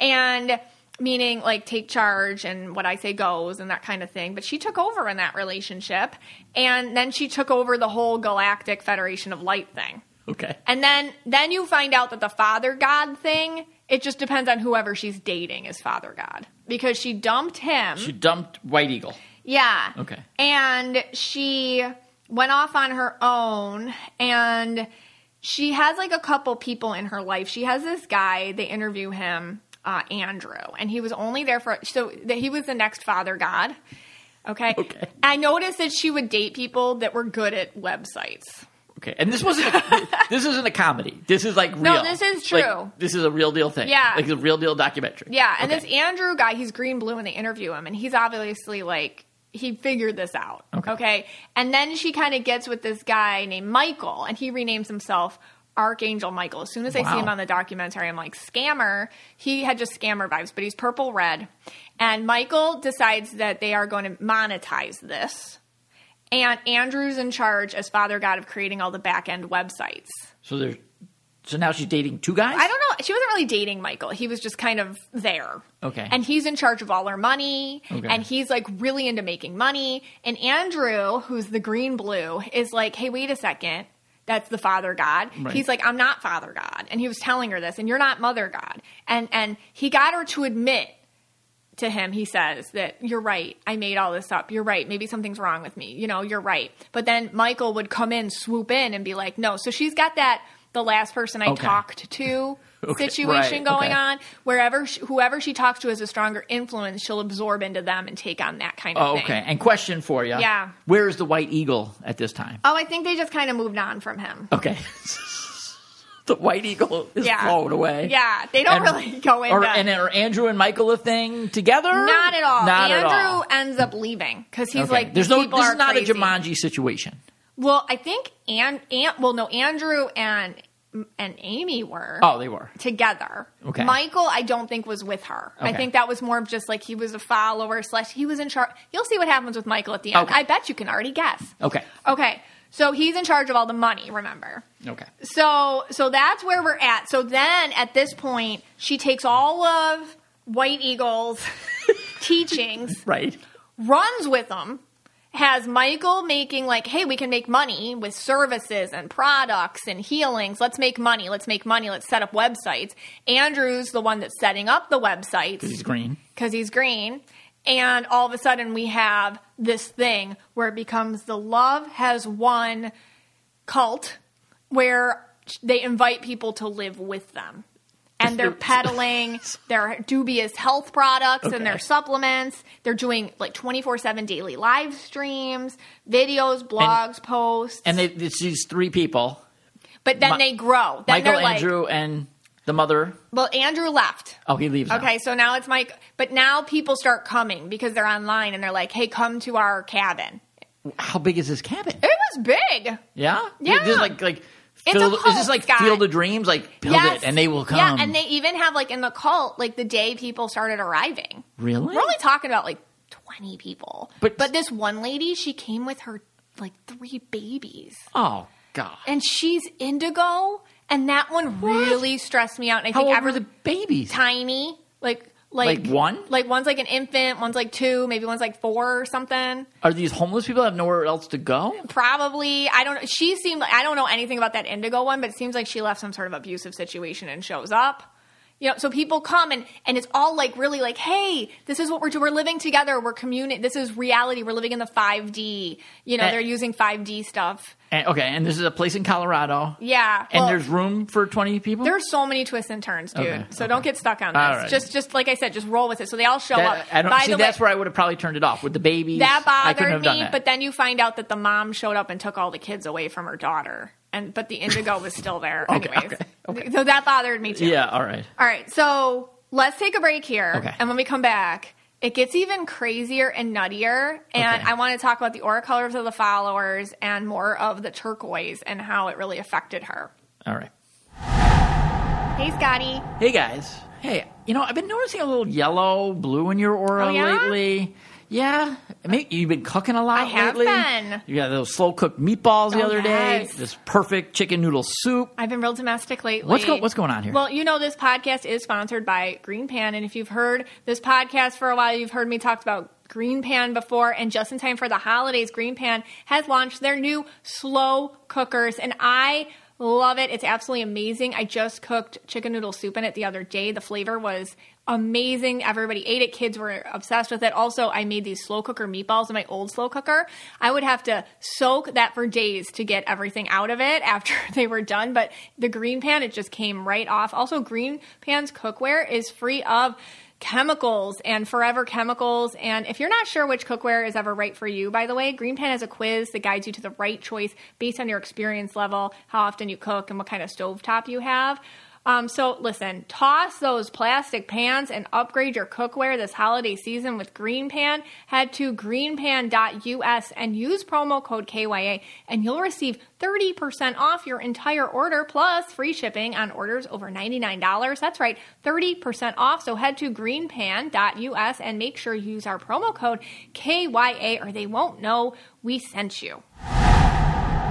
And meaning like take charge and what I say goes and that kind of thing. But she took over in that relationship. And then she took over the whole Galactic Federation of Light thing. okay. And then then you find out that the father god thing, it just depends on whoever she's dating is father god. Because she dumped him. She dumped White Eagle. Yeah. Okay. And she went off on her own and she has like a couple people in her life. She has this guy. They interview him, uh, Andrew, and he was only there for so that he was the next father god. Okay. Okay. I noticed that she would date people that were good at websites. Okay, and this wasn't. A, [laughs] this isn't a comedy. This is like real. No, this is Like, true. this is a real deal thing. Yeah. like a real deal documentary. Yeah, and Okay. this Andrew guy, he's green blue, and they interview him, and he's obviously like he figured this out. Okay. and then she kind of gets with this guy named Michael, and he renames himself Archangel Michael. As soon as I see him on the documentary, I'm like scammer. He had just scammer vibes, but he's purple red, and Michael decides that they are going to monetize this. And Andrew's in charge as father god of creating all the back end websites. So there's. So now she's dating two guys. I don't know. She wasn't really dating Michael. He was just kind of there. Okay. And he's in charge of all her money. Okay. And he's like really into making money. And Andrew, who's the green blue, is like, hey, wait a second. That's the father god. Right. He's like, I'm not father god. And he was telling her this, and you're not mother god. And and he got her to admit to him, he says that you're right. I made all this up. You're right. Maybe something's wrong with me. You know, you're right. But then Michael would come in, swoop in, and be like, no. So she's got that the last person I Okay. talked to [laughs] Okay, situation right, going okay. on. Wherever she, whoever she talks to has a stronger influence, she'll absorb into them and take on that kind of Oh, thing. okay. And question for you. Yeah. Where is the White Eagle at this time? Oh, I think they just kind of moved on from him. Okay. [laughs] the White Eagle is Yeah. flown away. Yeah, they don't And- really go into. Or, and are Andrew and Michael a thing together? not at all. Not Andrew at all. Andrew ends up leaving because he's Okay. like, there's no. This is not crazy." a Jumanji situation. Well, I think and and well, no, Andrew and and Amy were. Oh, they were. together. Okay. Michael, I don't think was with her. I think that was more of just like he was a follower slash he was in charge. You'll see what happens with Michael at the end. Okay. I bet you can already guess. Okay. Okay, so he's in charge of all the money. Remember. Okay. So so that's where we're at. So then at this point, she takes all of White Eagle's [laughs] teachings Right. runs with them has michael making like hey we can make money with services and products and healings. Let's make money. Let's make money. Let's set up websites. Andrew's the one that's setting up the websites. He's green. because he's green. And all of a sudden we have this thing where it becomes the love has won cult where they invite people to live with them and they're peddling [laughs] their dubious health products and their supplements they're doing like 24-7 daily live streams videos blogs posts And they, it's these three people but then Mi- they grow then Michael, like Andrew, and the mother. well andrew left Oh, he leaves. now. Okay, so now it's Mike, but now people start coming because they're online and they're like, "Hey, come to our cabin." How big is this cabin? It was big. Yeah. Yeah. This is like like. It's a Field, is cult, this like Scott. Field of Dreams? Like build yes, it and they will come. Yeah, and they even have like in the cult, like the day people started arriving. really. We're only talking about like twenty people, But- but this one lady, she came with her like three babies, oh God. and she's indigo, and that one really stressed me out. And I How think old every were the babies? tiny, like. Like, Like one? Like one's like an infant, one's like two, maybe one's like four or something. Are these homeless people that have nowhere else to go? Probably. I don't know. She seemed like, I don't know anything about that indigo one, but it seems like she left some sort of abusive situation and shows up. You know, so people come and, and it's all like really like, hey, this is what we're doing. We're living together. We're community. This is reality. We're living in the 5D. You know, Eh. they're using 5D stuff. And, okay, and this is a place in Colorado. Yeah. And well, there's room for 20 people? there's so many twists and turns, dude. Okay, So okay. don't get stuck on this. Right. Just, just like I said, just roll with it. So they all show That- up. I don't By see. the That's where I would have probably turned it off with the babies. that bothered done me. that. But then you find out that the mom showed up and took all the kids away from her daughter, and but the indigo was still there. [laughs] Okay, Anyways, okay, okay. so that bothered me too. yeah, all right. All right, so let's take a break here, Okay. and when we come back. It gets even crazier and nuttier, and Okay. I want to talk about the aura colors of the followers and more of the turquoise and how it really affected her. All right. Hey, Scotty. Hey guys. Hey, you know, I've been noticing a little yellow, blue in your aura Oh, yeah? lately. Yeah. Maybe you've been cooking a lot I have lately. been. You got those slow cooked meatballs the Oh, other day. This perfect chicken noodle soup. I've been real domestic lately. What's go- what's going on here? Well, you know, this podcast is sponsored by GreenPan, and if you've heard this podcast for a while, you've heard me talk about GreenPan before. And just in time for the holidays, GreenPan has launched their new slow cookers, and I love it. It's absolutely amazing. I just cooked chicken noodle soup in it the other day. The flavor was amazing. Everybody ate it. Kids were obsessed with it. Also, I made these slow cooker meatballs in my old slow cooker. I would have to soak that for days to get everything out of it [laughs] after [laughs] they were done. But the GreenPan, it just came right off. Also, green pan's cookware is free of chemicals and forever chemicals. And if you're not sure which cookware is ever right for you, by the way, GreenPan has a quiz that guides you to the right choice based on your experience level, how often you cook, and what kind of stovetop you have. Um, so listen, toss those plastic pans and upgrade your cookware this holiday season with GreenPan. Head to greenpan.us and use promo code KYA and you'll receive 30% off your entire order plus free shipping on orders over $99. That's right, 30% off. So head to greenpan.us and make sure you use our promo code KYA or they won't know we sent you.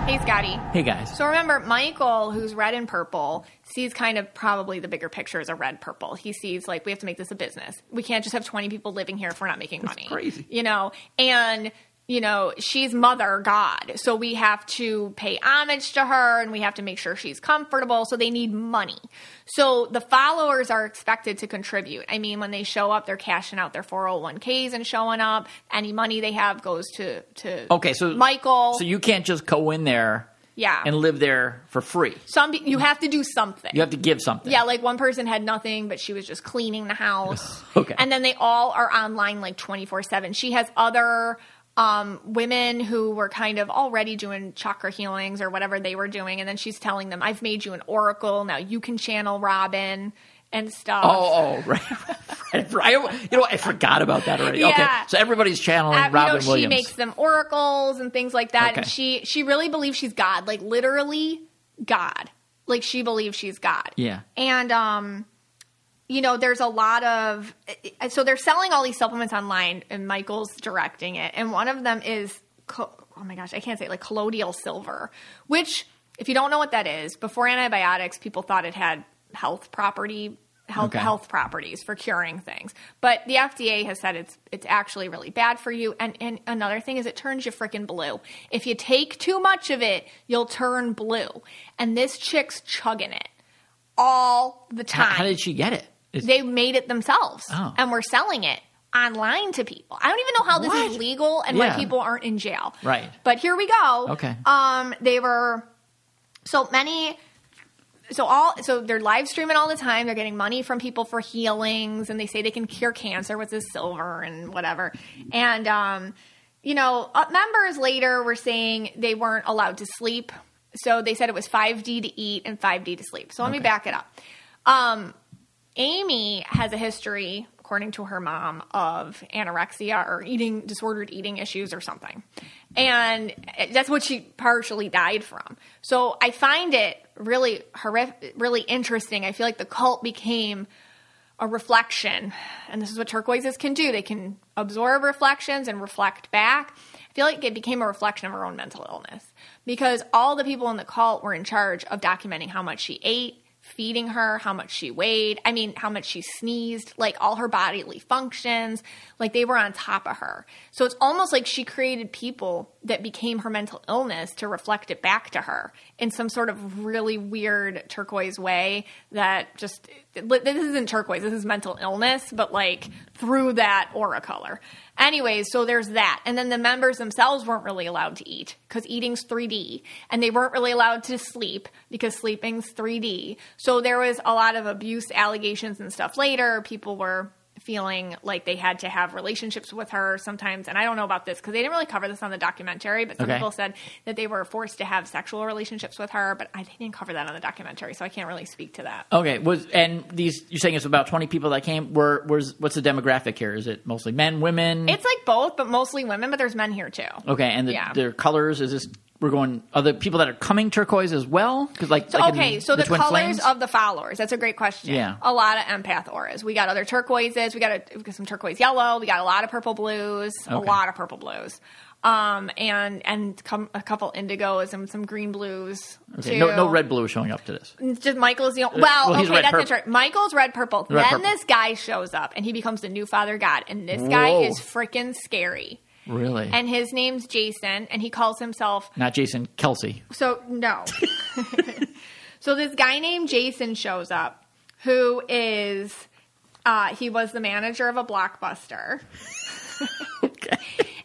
Hey, Scotty. Hey guys. So remember, Michael, who's red and purple, sees kind of probably the bigger picture as a red purple. He sees like we have to make this a business. We can't just have twenty people living here if we're not making money. crazy. you know. And you know she's mother god, so we have to pay homage to her, and we have to make sure she's comfortable. So they need money. So the followers are expected to contribute. I mean, when they show up, they're cashing out their four hundred one ks and showing up. Any money they have goes to to Okay, so Michael. So you can't just go in there yeah. and live there for free. Some you have to do something. You have to give something. Yeah, like one person had nothing, but she was just cleaning the house. [laughs] Okay. And then they all are online like 24 7. She has other um, women who were kind of already doing chakra healings or whatever they were doing. And then she's telling them, I've made you an oracle. Now you can channel Robin and stuff. Oh, oh, [laughs] right. right. I, you know, I forgot about that already. Yeah. Okay, so everybody's channeling Uh, you Robin know, she Williams. makes them oracles and things like that. And she she really believes she's God, like literally God. Like she believes she's God. Yeah. And um, you know, there's a lot of eh, so they're selling all these supplements online, and Michael's directing it, and one of them is oh my gosh, I can't say it, like colloidal silver, which if you don't know what that is, before antibiotics, people thought it had health property. Health, Okay. health properties for curing things, but the FDA has said it's it's actually really bad for you. And and another thing is it turns you freaking blue. If you take too much of it, you'll turn blue. And this chick's chugging it all the how, time how did she get it? They made it themselves Oh. and we're selling it online to people. I don't even know how this What? is legal and Yeah. why people aren't in jail. Right. But here we go. Okay. Um they were so many so all so they're live streaming all the time. They're getting money from people for healings and they say they can cure cancer with this silver and whatever. And um you know, uh, members later were saying they weren't allowed to sleep. So they said it was 5D to eat and 5D to sleep. So let me back it up. Um Amy has a history, according to her mom, of anorexia or eating disordered eating issues or something. And that's what she partially died from. So I find it really horrific, really interesting. I feel like the cult became a reflection, and this is what turquoises can do. They can absorb reflections and reflect back. I feel like it became a reflection of her own mental illness because all the people in the cult were in charge of documenting how much she ate, feeding her, how much she weighed, I mean, how much she sneezed, like all her bodily functions, like they were on top of her. So it's almost like she created people that became her mental illness to reflect it back to her in some sort of really weird turquoise way that just this isn't turquoise, this is mental illness, but like through that aura color. Anyways, so there's that. And then the members themselves weren't really allowed to eat because eating's 3D. And they weren't really allowed to sleep because sleeping's 3D. So there was a lot of abuse allegations and stuff later. People were feeling like they had to have relationships with her sometimes. And I don't know about this because they didn't really cover this on the documentary, but some Okay. people said that they were forced to have sexual relationships with her, but I didn't cover that on the documentary, so I can't really speak to that. Okay, was and these you're saying it's about twenty people that came. Were was what's the demographic here? Is it mostly men, women? It's like both, but mostly women, but there's men here too. okay, and the, Yeah. their colors is this. We're going other people that are coming turquoise as well because like, So, like in okay, so the, Twin colors Flames? of the followers. That's a great question. Yeah. A lot of empath auras. We got other turquoises. We got, a, we got some turquoise yellow. We got a lot of purple blues. A lot of purple blues. Um, and and com- a couple indigos and some green blues. okay, too. no no red blue showing up to this. It's just Michael's the only. Well, well, okay, red that's purple. interesting. Michael's red purple. Red then purple. this guy shows up and he becomes the new father god, and this guy is freaking scary. Really, And his name's Jason, and he calls himself not Jason Kelce. so no. [laughs] so this guy named Jason shows up, who is Uh, he was the manager of a blockbuster. Okay.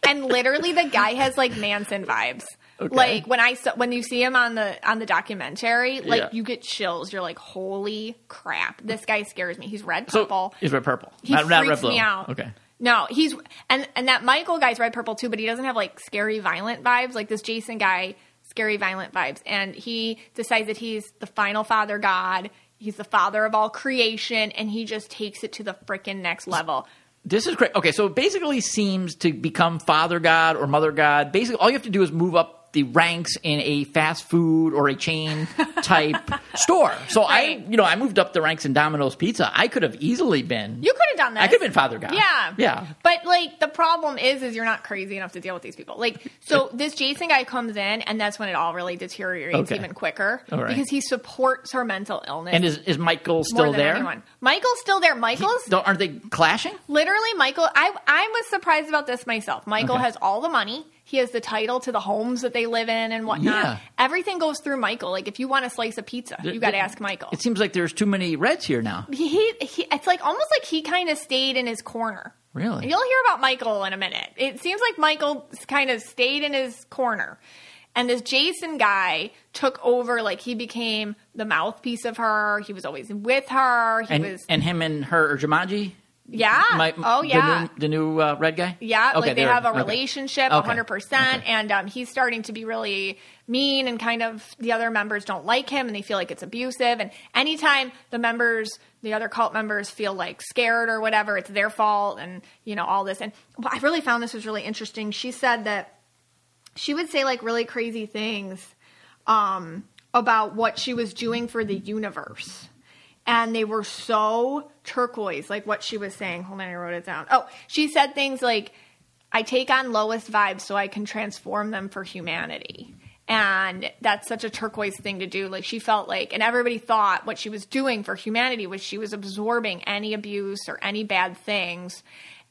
and literally the guy has like Manson vibes. Okay. Like when I saw, when you see him on the on the documentary, like Yeah. you get chills. You're like, holy crap, this guy scares me. He's red So purple. he's red purple. he not, not freaks red blue. me out. Okay. No, he's and and that Michael guy's red purple too, but he doesn't have like scary violent vibes like this Jason guy, scary violent vibes. And he decides that he's the final father god. He's the father of all creation, and he just takes it to the freaking next level. This is great. Okay, so it basically seems to become father god or mother god. Basically, all you have to do is move up the ranks in a fast food or a chain type [laughs] store. So I, you know, I moved up the ranks in Domino's Pizza. I could have easily been. You could have done that. I could have been father god. Yeah. Yeah. But like the problem is is you're not crazy enough to deal with these people. Like so this Jason guy comes in and that's when it all really deteriorates Okay. even quicker. Right. Because he supports her mental illness. And is is Michael still there? anyone. Michael's still there. Michael's Don't, aren't they clashing? literally Michael I I was surprised about this myself. Michael Okay. has all the money. He has the title to the homes that they live in and whatnot. Yeah. Everything goes through Michael. Like if you want a slice of pizza, you got to ask Michael. It seems like there's too many reds here now. he, he, he it's like almost like he kind of stayed in his corner. Really? You'll hear about Michael in a minute. It seems like Michael kind of stayed in his corner. And this Jason guy took over, like he became the mouthpiece of her. He was always with her. He And was, and him and her or Jumanji. Yeah. My- oh, yeah. The new, the new uh, red guy. Yeah, Okay, like they have a relationship, Okay. 100%. Okay. And um, he's starting to be really mean, and kind of the other members don't like him and they feel like it's abusive. And anytime the members, the other cult members, feel like scared or whatever, it's their fault, and, you know, all this. And well, I really found this was really interesting. She said that she would say like really crazy things um, about what she was doing for the universe. And they were so turquoise, like what she was saying. Hold on, I wrote it down. Oh, she said things like, I take on lowest vibes so I can transform them for humanity. And that's such a turquoise thing to do. Like she felt like, and everybody thought what she was doing for humanity was she was absorbing any abuse or any bad things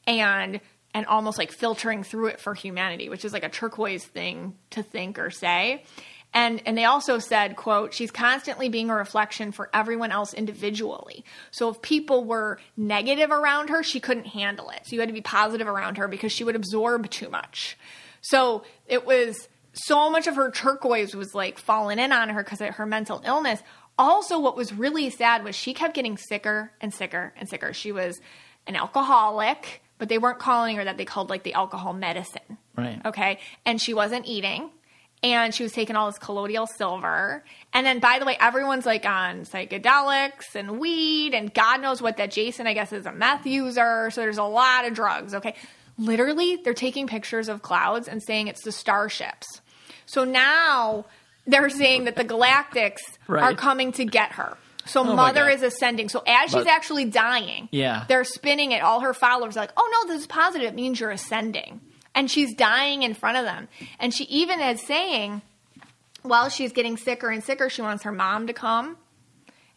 and and almost like filtering through it for humanity, which is like a turquoise thing to think or say. And and they also said, quote, she's constantly being a reflection for everyone else individually. So if people were negative around her, she couldn't handle it. So you had to be positive around her because she would absorb too much. So it was so much of her turquoise was like falling in on her because of her mental illness. Also, what was really sad was she kept getting sicker and sicker and sicker. She was an alcoholic, but they weren't calling her that. They called like the alcohol medicine. Right. Okay. And she wasn't eating. And she was taking all this colloidal silver. And then, by the way, everyone's like on psychedelics and weed, and God knows what that Jason, I guess, is a meth user. So there's a lot of drugs. Okay. Literally, they're taking pictures of clouds and saying it's the starships. So now they're saying that the galactics are coming to get her. So oh my mother is ascending. So as she's But- actually dying, Yeah. they're spinning it. All her followers are like, "Oh no, this is positive. It means you're ascending." And she's dying in front of them. And she even is saying, while she's getting sicker and sicker, she wants her mom to come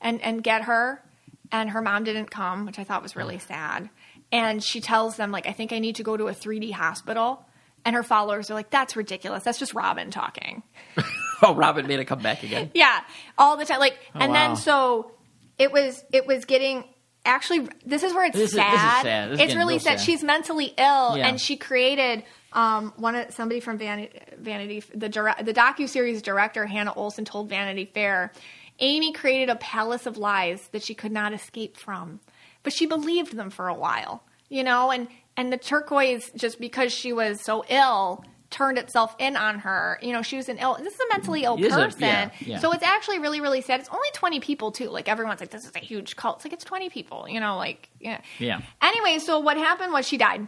and and get her. And her mom didn't come, which I thought was really sad. And she tells them, like, I think I need to go to a 3D hospital. And her followers are like, that's ridiculous. That's just Robin talking. [laughs] Oh, Robin made it come back again. Yeah, all the time. Like, and Oh, wow. then so it was. It was getting. Actually, this is where it's This is- sad. this is sad. This it's really real sad. sad. She's mentally ill, Yeah. and she created um, one of somebody from Vanity, Vanity the direct, the docu series director Hannah Olson told Vanity Fair, Amy created a palace of lies that she could not escape from, but she believed them for a while, you know, and and the turquoise just because she was so ill turned itself in on her. You know, she was an ill. This is a mentally ill is a- person, yeah, yeah. so it's actually really really sad. It's only twenty people too. Like everyone's like, this is a huge cult. It's like it's twenty people. You know, like yeah. Yeah. Anyway, so what happened was she died.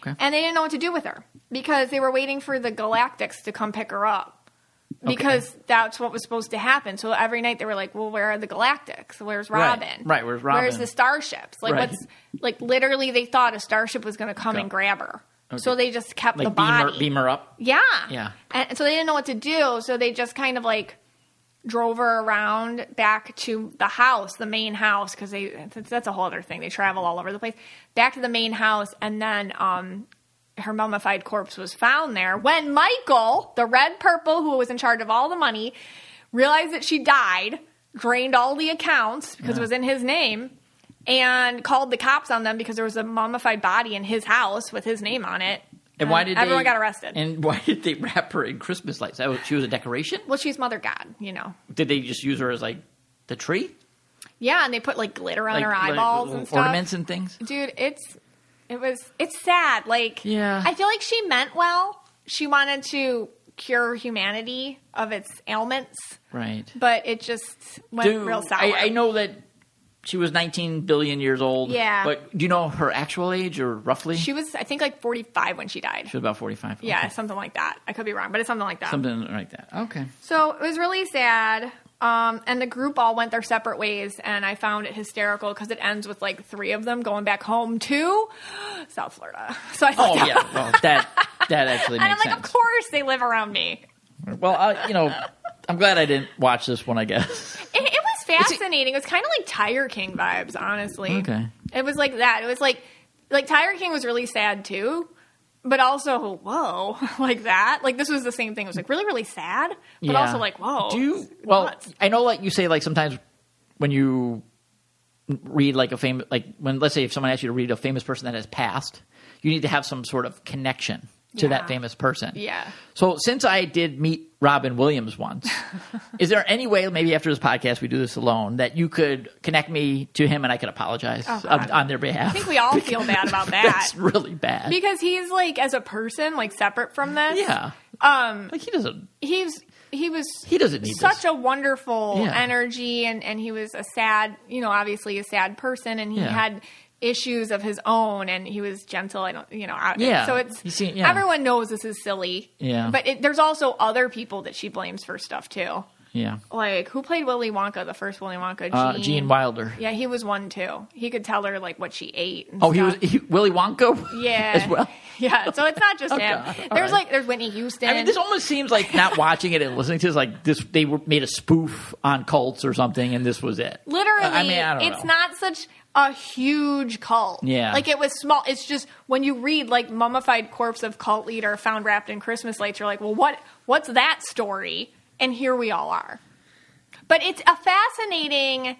Okay. And they didn't know what to do with her because they were waiting for the Galactics to come pick her up. Because that's what was supposed to happen. So every night they were like, "Well, where are the Galactics? Where's Robin? Right, where's Where's Robin?" Where's the starships? Like Right. what's like literally they thought a starship was going to come Go. and grab her. So they just kept Like the beam her, body. beam her up. Yeah. Yeah. And so they didn't know what to do. So they just kind of like drove her around back to the house, the main house, because they that's, that's a whole other thing. They travel all over the place. Back to the main house, and then um, her mummified corpse was found there. When Michael, the red purple who was in charge of all the money, realized that she died, drained all the accounts because it was in his name. And called the cops on them because there was a mummified body in his house with his name on it. And why did everyone they, got arrested? And [laughs] why did they wrap her in Christmas lights? Was, she was a decoration. well, she's Mother God, you know. Did they just use her as like the tree, Yeah, and they put like glitter on like, her eyeballs little and stuff. ornaments and things? Dude, it's it was it's sad. Like Yeah. I feel like she meant well. She wanted to cure humanity of its ailments, Right. but it just went Do- real sour. I, I know that she was 19 billion years old. Yeah. But do you know her actual age or roughly? She was I think like 45 when she died. She was about 45. Yeah, Okay. something like that. I could be wrong, but it's something like that. Something like that. Okay. So it was really sad. Um, and the group all went their separate ways, and I found it hysterical because it ends with like three of them going back home to South Florida. [laughs] So I thought Oh that yeah, well, that that [laughs] actually and I'm like, sense. of course they live around me. Well, you know, I'm glad I didn't watch this one. I guess. It, it fascinating. It was kind of like Tiger King vibes, honestly. Okay. It was like that. It was like like Tiger King was really sad too, but also whoa, [laughs] like that. Like this was the same thing. It was like really really sad, but Yeah. also like whoa. Do you? Well, nuts. I know, like you say, like sometimes when you read like a famous, like when let's say if someone asks you to read a famous person that has passed, you need to have some sort of connection to Yeah. that famous person. Yeah. So since I did meet Robin Williams once, [laughs] is there any way, maybe after this podcast we do this alone, that you could connect me to him and I could apologize Oh, on, on their behalf? I think we all [laughs] feel bad about that That's really bad. because he's like as a person, like separate from this. yeah. Um, Like he doesn't. he's he was He doesn't need such this. a wonderful Yeah. energy and and he was a sad you know obviously a sad person and he Yeah. had issues of his own and he was gentle i don't you know out, Yeah. so it's see- yeah. everyone knows this is silly Yeah. but it, there's also other people that she blames for stuff too Yeah. like who played willy wonka the first willy wonka Uh, Gene Wilder. yeah he was one too he could tell her like what she ate and Oh, he was stuff. he, Willy Wonka. yeah as well. [laughs] yeah so it's not just Okay, him all there's right. like there's whitney houston I mean, this almost seems like not [laughs] watching it and listening to it is like this. They were made a spoof on cults or something, and this was it. Literally, I mean, I don't it's know. not such a huge cult. Yeah. Like it was small. It's just when you read like mummified corpse of cult leader found wrapped in Christmas lights, you're like, well, what? What's that story? And here we all are. But it's a fascinating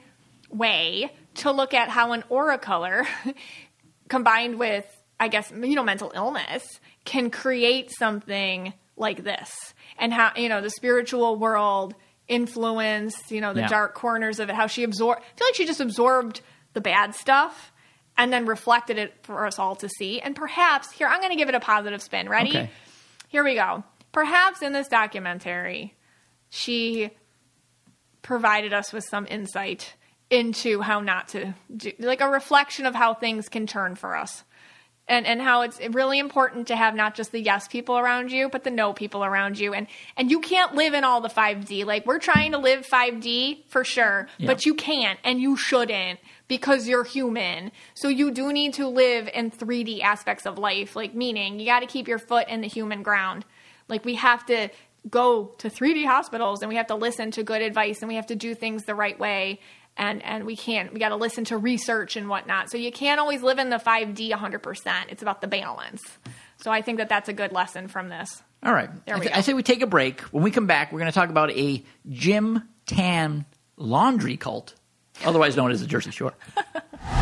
way to look at how an aura color [laughs] combined with, I guess, you know, mental illness can create something like this. And how, you know, the spiritual world influence, you know, the Yeah. dark corners of it, how she absorbed, I feel like she just absorbed the bad stuff and then reflected it for us all to see. And perhaps, here, I'm going to give it a positive spin. Ready? Okay. Here we go. Perhaps in this documentary, she provided us with some insight into how not to do, like a reflection of how things can turn for us. And, and how it's really important to have not just the yes people around you, but the no people around you. And and you can't live in all the 5D. Like we're trying to live 5D for sure, Yeah. but you can't and you shouldn't because you're human. So you do need to live in 3D aspects of life, like meaning you got to keep your foot in the human ground. Like we have to go to 3D hospitals and we have to listen to good advice and we have to do things the right way. And, and we can't, we got to listen to research and whatnot. So you can't always live in the 5D 100%. It's about the balance. So I think that that's a good lesson from this. All right. There I, th- go. I say we take a break. When we come back, we're going to talk about a gym Tan laundry cult, otherwise known as the Jersey Shore. [laughs]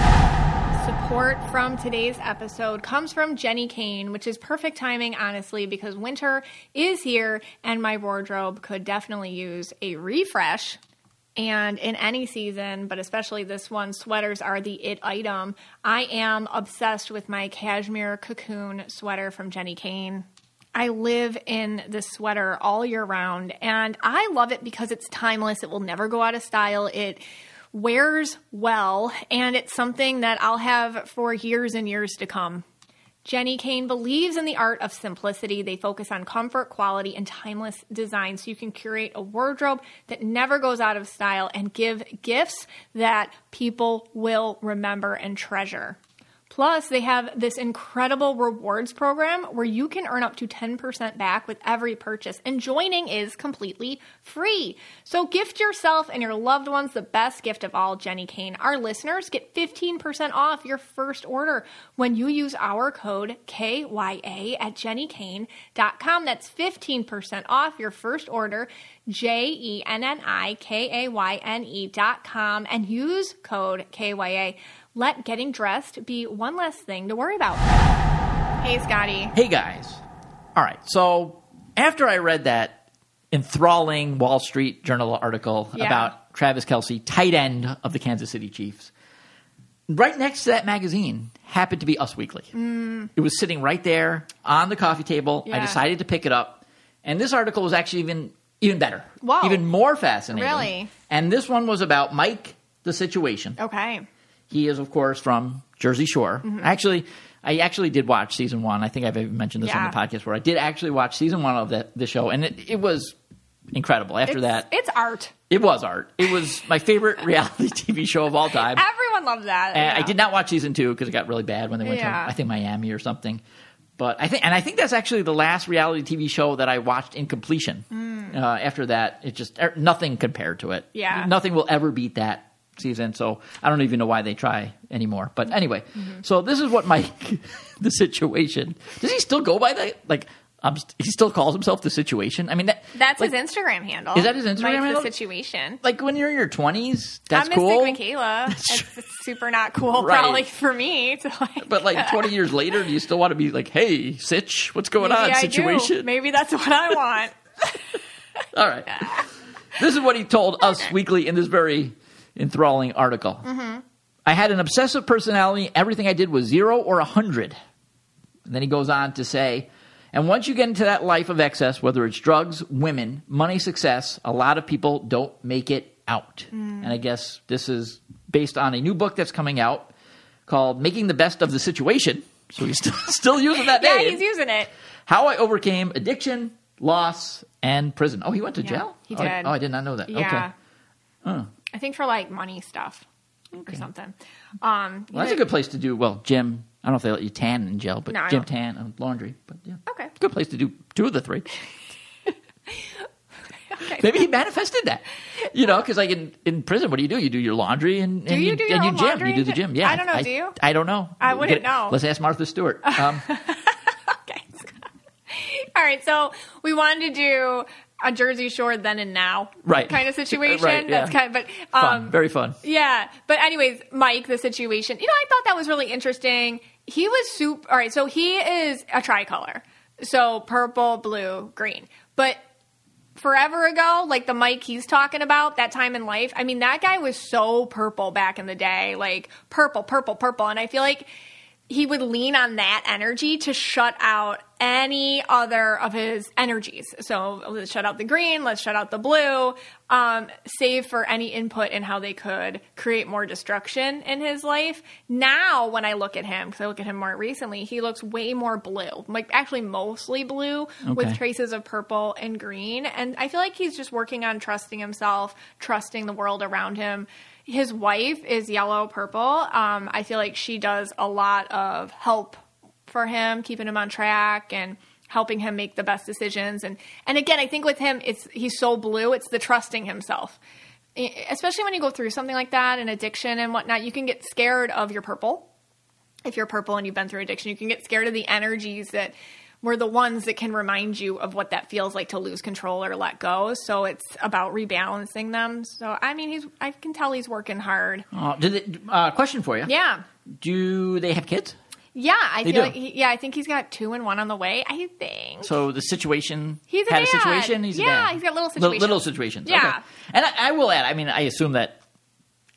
Support from today's episode comes from Jenni Kayne, which is perfect timing, honestly, because winter is here and my wardrobe could definitely use a refresh. And in any season, but especially this one, sweaters are the it item. I am obsessed with my cashmere cocoon sweater from Jenni Kayne. I live in this sweater all year round, and I love it because it's timeless. It will never go out of style. It wears well, and it's something that I'll have for years and years to come. Jenni Kayne believes in the art of simplicity. They focus on comfort, quality, and timeless design so you can curate a wardrobe that never goes out of style and give gifts that people will remember and treasure. Plus, they have this incredible rewards program where you can earn up to 10% back with every purchase, and joining is completely free. So, gift yourself and your loved ones the best gift of all, Jenni Kayne. Our listeners get 15% off your first order when you use our code KYA at jennikayne.com. That's 15% off your first order, J E N N I K A Y N E dot com, and use code KYA. Let getting dressed be one less thing to worry about. Hey, Scotty. Hey guys. All right. So after I read that enthralling Wall Street Journal article Yeah. about Travis Kelce, tight end of the Kansas City Chiefs, right next to that magazine happened to be Us Weekly. It was sitting right there on the coffee table. I Mm. Decided to pick it up, and this article was actually even even better, Whoa. even more fascinating. Really? And this one was about Mike, the situation. Okay. He is, of course, from Jersey Shore. Mm-hmm. Actually, I actually did watch season one. I think I've even mentioned this on the podcast where I did actually watch season one of the, the show, and it, it was incredible. After It's, that, it's art. it was art. It was my favorite [laughs] reality TV show of all time. Everyone loved that. And I did not watch season two because it got really bad when they went Yeah. to I think Miami or something. But I think, and I think that's actually the last reality TV show that I watched in completion. Uh, after that, it just er, nothing compared to it. Mm. Yeah. nothing will ever beat that season. So I don't even know why they try anymore. But anyway, Mm-hmm. so this is what Mike, [laughs] the situation. Does he still go by that? Like, I'm, st- he still calls himself the situation. I mean, that, That's like, his Instagram handle. Is that his Instagram Mike handle? The situation. Like when you're in your 20s, that's I'm cool. Mystic Michaela. [laughs] It's, it's super not cool, Right. probably for me. To like, But like [laughs] 20 years later, do you still want to be like, hey, Sitch, what's going maybe on? I do. Situation. Maybe that's what I want. All right. This is what he told Us Weekly in this very enthralling article. Mm-hmm. I had an obsessive personality. Everything I did was zero or a hundred. And then he goes on to say, and once you get into that life of excess, whether it's drugs, women, money, success, a lot of people don't make it out. Mm. And I guess this is based on a new book that's coming out called Making the Best of the Situation. So he's [laughs] still, still using that name. yeah, he's using it. How I overcame addiction, loss, and prison. Oh, he went to Yeah, jail? he Oh, I- did. Oh, I did not know that. Yeah. Okay. I think for like money stuff or something. Um, Well, that's a good place to do. Well, gym. I don't know if they let you tan in jail, but No, gym tan and laundry. But yeah, Okay. good place to do two of the three. [laughs] [laughs] Maybe he manifested that, you know, because like in, in prison, what do you do? You do your laundry and, and you do your and you gym. You do the gym. Yeah, I don't know, do you? I don't know. I wouldn't know. Let's ask Martha Stewart. [laughs] Um, Okay. All right, so we wanted to do a Jersey Shore then and now Right. kind of [laughs] situation. Right, yeah. That's kind of, but fun, um, very fun. Yeah, but anyways, Mike, the situation. You know, I thought that was really interesting. He was super. All right, so he is a tricolor, so purple, blue, green. But forever ago, like the Mike he's talking about, that time in life. I mean, that guy was so purple back in the day, like purple, purple, purple, and I feel like he would lean on that energy to shut out any other of his energies. So let's shut out the green, let's shut out the blue, um, save for any input in how they could create more destruction in his life. Now, when I look at him, because I look at him more recently, he looks way more blue, like actually mostly blue Okay. with traces of purple and green. And I feel like he's just working on trusting himself, trusting the world around him. His wife is yellow purple. Um, I feel like she does a lot of help for him, keeping him on track and helping him make the best decisions. And and again, I think with him, it's he's so blue. It's the trusting himself, especially when you go through something like that, an addiction and whatnot. You can get scared of your purple. If you're purple and you've been through addiction, you can get scared of the energies that were the ones that can remind you of what that feels like to lose control or let go. So it's about rebalancing them. So I mean, he's I can tell he's working hard. Uh, did it, uh, question for you. Yeah. Do they have kids? Yeah, I They feel do. like he, yeah, I think he's got two and one on the way. I think. So the situation. He's a had dad. a situation. He's a Yeah, he's got little situations. little situations. Yeah. Okay. And I, I will add. I mean, I assume that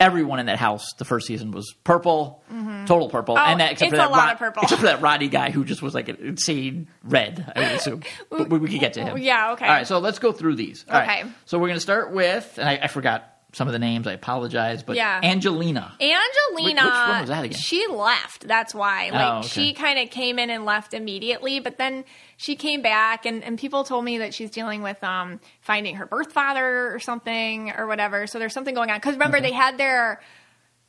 everyone in that house the first season was purple, total purple, Oh, and that, except it's for that a lot Rod- of purple. except for that Roddy guy who just was like an insane red. I would assume, [laughs] but we, we could get to him. Yeah, okay. All right. So let's go through these. All right. Okay. So we're going to start with, and I, I forgot some of the names. I apologize, but Yeah. Angelina. Angelina, Which- which one was that again? She left. That's why. Like Oh, okay. she kind of came in and left immediately, but then she came back, and, and people told me that she's dealing with um, finding her birth father or something or whatever. So there's something going on. Because remember, they had their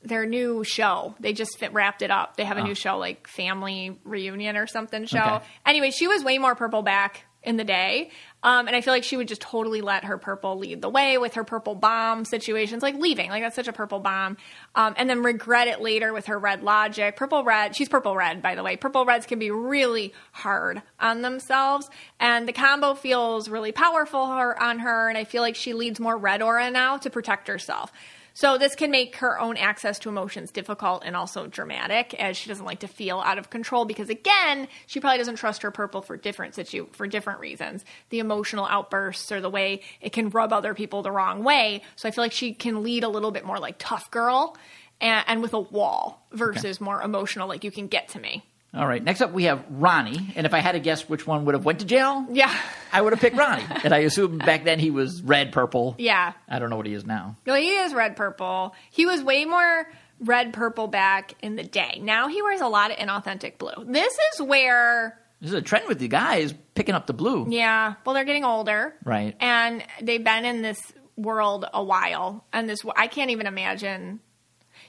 their new show. They just fit, wrapped it up. They have a new show like Family Reunion or something show. Oh. Okay. Anyway, she was way more purple back in the day. Um, and I feel like she would just totally let her purple lead the way with her purple bomb situations, like leaving. Like that's such a purple bomb. Um, and then regret it later with her red logic. Purple red, she's purple red, by the way. Purple reds can be really hard on themselves. And the combo feels really powerful on her. And I feel like she leads more red aura now to protect herself. So this can make her own access to emotions difficult and also dramatic, as she doesn't like to feel out of control. Because again, she probably doesn't trust her purple for different situ for different reasons. The emotional outbursts or the way it can rub other people the wrong way. So I feel like she can lead a little bit more like tough girl, and, and with a wall versus more emotional, like you can get to me. All right. Next up, we have Ronnie. And if I had to guess which one would have went to jail, Yeah, I would have picked Ronnie. [laughs] and I assume back then he was red, purple. yeah. I don't know what he is now. No, he is red purple. He was way more red purple back in the day. Now he wears a lot of inauthentic blue. This is where, This is a trend with the guys picking up the blue. yeah, well, they're getting older. Right. And they've been in this world a while. And this, I can't even imagine.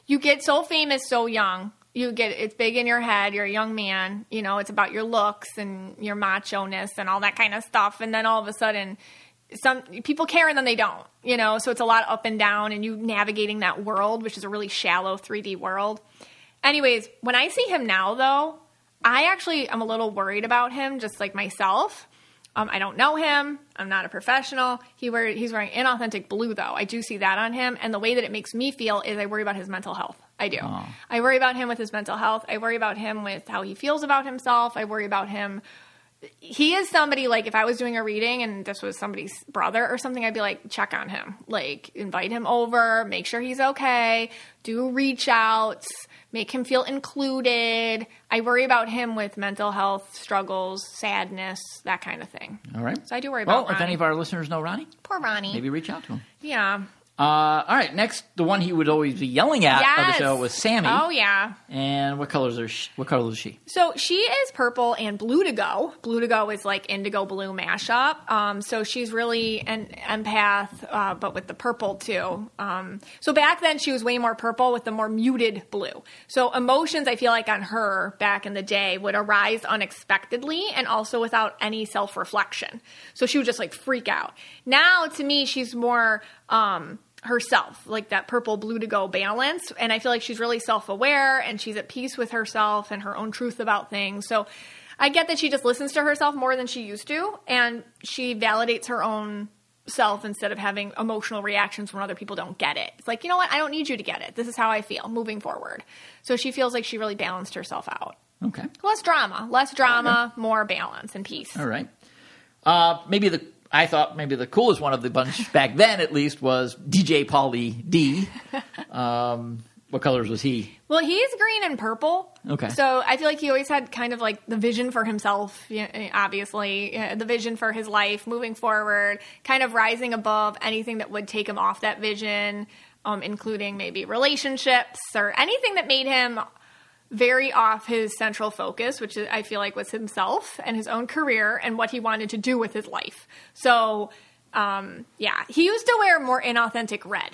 You get so famous so young. You get it's big in your head. You're a young man. You know, it's about your looks and your macho ness and all that kind of stuff. And then all of a sudden, some people care and then they don't. You know, so it's a lot up and down, and you navigating that world, which is a really shallow 3D world. Anyways, when I see him now, though, I actually am a little worried about him, just like myself. Um, I don't know him. I'm not a professional. He wear, he's wearing inauthentic blue, though. I do see that on him. And the way that it makes me feel is I worry about his mental health. I do. Oh. I worry about him with his mental health. I worry about him with how he feels about himself. I worry about him. He is somebody like if I was doing a reading and this was somebody's brother or something, I'd be like, check on him. Like, invite him over, make sure he's okay, do reach outs, make him feel included. I worry about him with mental health struggles, sadness, that kind of thing. All right. So I do worry Well, about oh, if Ronnie. any of our listeners know Ronnie, Poor Ronnie. maybe reach out to him. Yeah. Uh, all right. Next, the one he would always be yelling at on the show was Sammy. Oh yeah. And what colors are she, what color is she? So she is purple and blue to go. Blue to go is like indigo blue mashup. Um, so she's really an empath, uh, but with the purple too. Um, so back then she was way more purple with the more muted blue. So emotions, I feel like on her back in the day would arise unexpectedly and also without any self reflection. So she would just like freak out. Now to me, she's more. Um, herself, like that purple blue to go balance. And I feel like she's really self aware and she's at peace with herself and her own truth about things. So I get that she just listens to herself more than she used to and she validates her own self instead of having emotional reactions when other people don't get it. It's like, you know what? I don't need you to get it. This is how I feel moving forward. So she feels like she really balanced herself out. Okay. Less drama, less drama, more balance and peace. All right. Uh, maybe the I thought maybe the coolest one of the bunch back then, at least, was DJ Pauly D. [laughs] Um, what colors was he? Well, he's green and purple. Okay. So I feel like he always had kind of like the vision for himself, obviously, the vision for his life moving forward, kind of rising above anything that would take him off that vision, um, including maybe relationships or anything that made him very off his central focus, which I feel like was himself and his own career and what he wanted to do with his life. So, um, yeah, he used to wear more inauthentic red.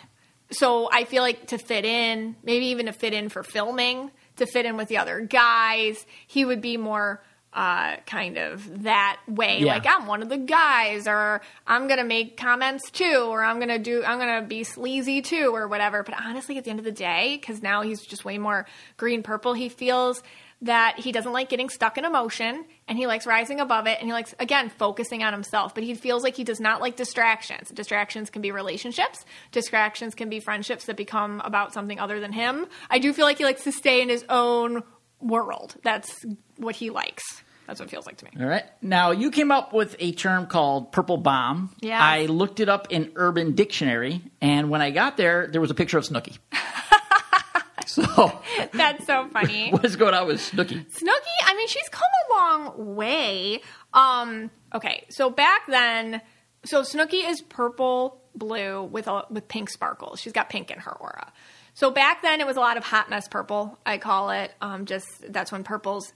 So I feel like to fit in, maybe even to fit in for filming, to fit in with the other guys, he would be more uh, kind of that way. Yeah. Like I'm one of the guys, or I'm gonna make comments too, or I'm gonna do, I'm gonna be sleazy too, or whatever. But honestly, at the end of the day, because now he's just way more green purple, he feels that he doesn't like getting stuck in emotion and he likes rising above it and he likes again focusing on himself but he feels like he does not like distractions distractions can be relationships distractions can be friendships that become about something other than him i do feel like he likes to stay in his own world that's what he likes that's what it feels like to me All right. Now you came up with a term called purple bomb. Yeah. I looked it up in Urban Dictionary, and when I got there, there was a picture of Snooki. [laughs] so that's so funny [laughs] what is going on with Snooky? Snooki, I mean, she's come a long way. Um, okay, so back then, so Snooki is purple blue with a, with pink sparkles. She's got pink in her aura. So back then, it was a lot of hot mess purple. I call it. Um, just that's when purples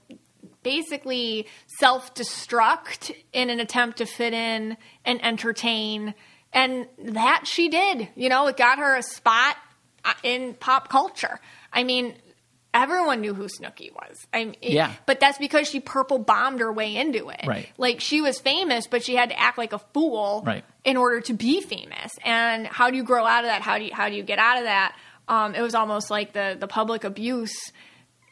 basically self destruct in an attempt to fit in and entertain. And that she did. You know, it got her a spot uh, in pop culture. I mean, everyone knew who Snooki was. I mean, Yeah. But that's because she purple bombed her way into it. Right. Like she was famous, but she had to act like a fool Right. in order to be famous. And how do you grow out of that? How do you, how do you get out of that? Um, it was almost like the the public abuse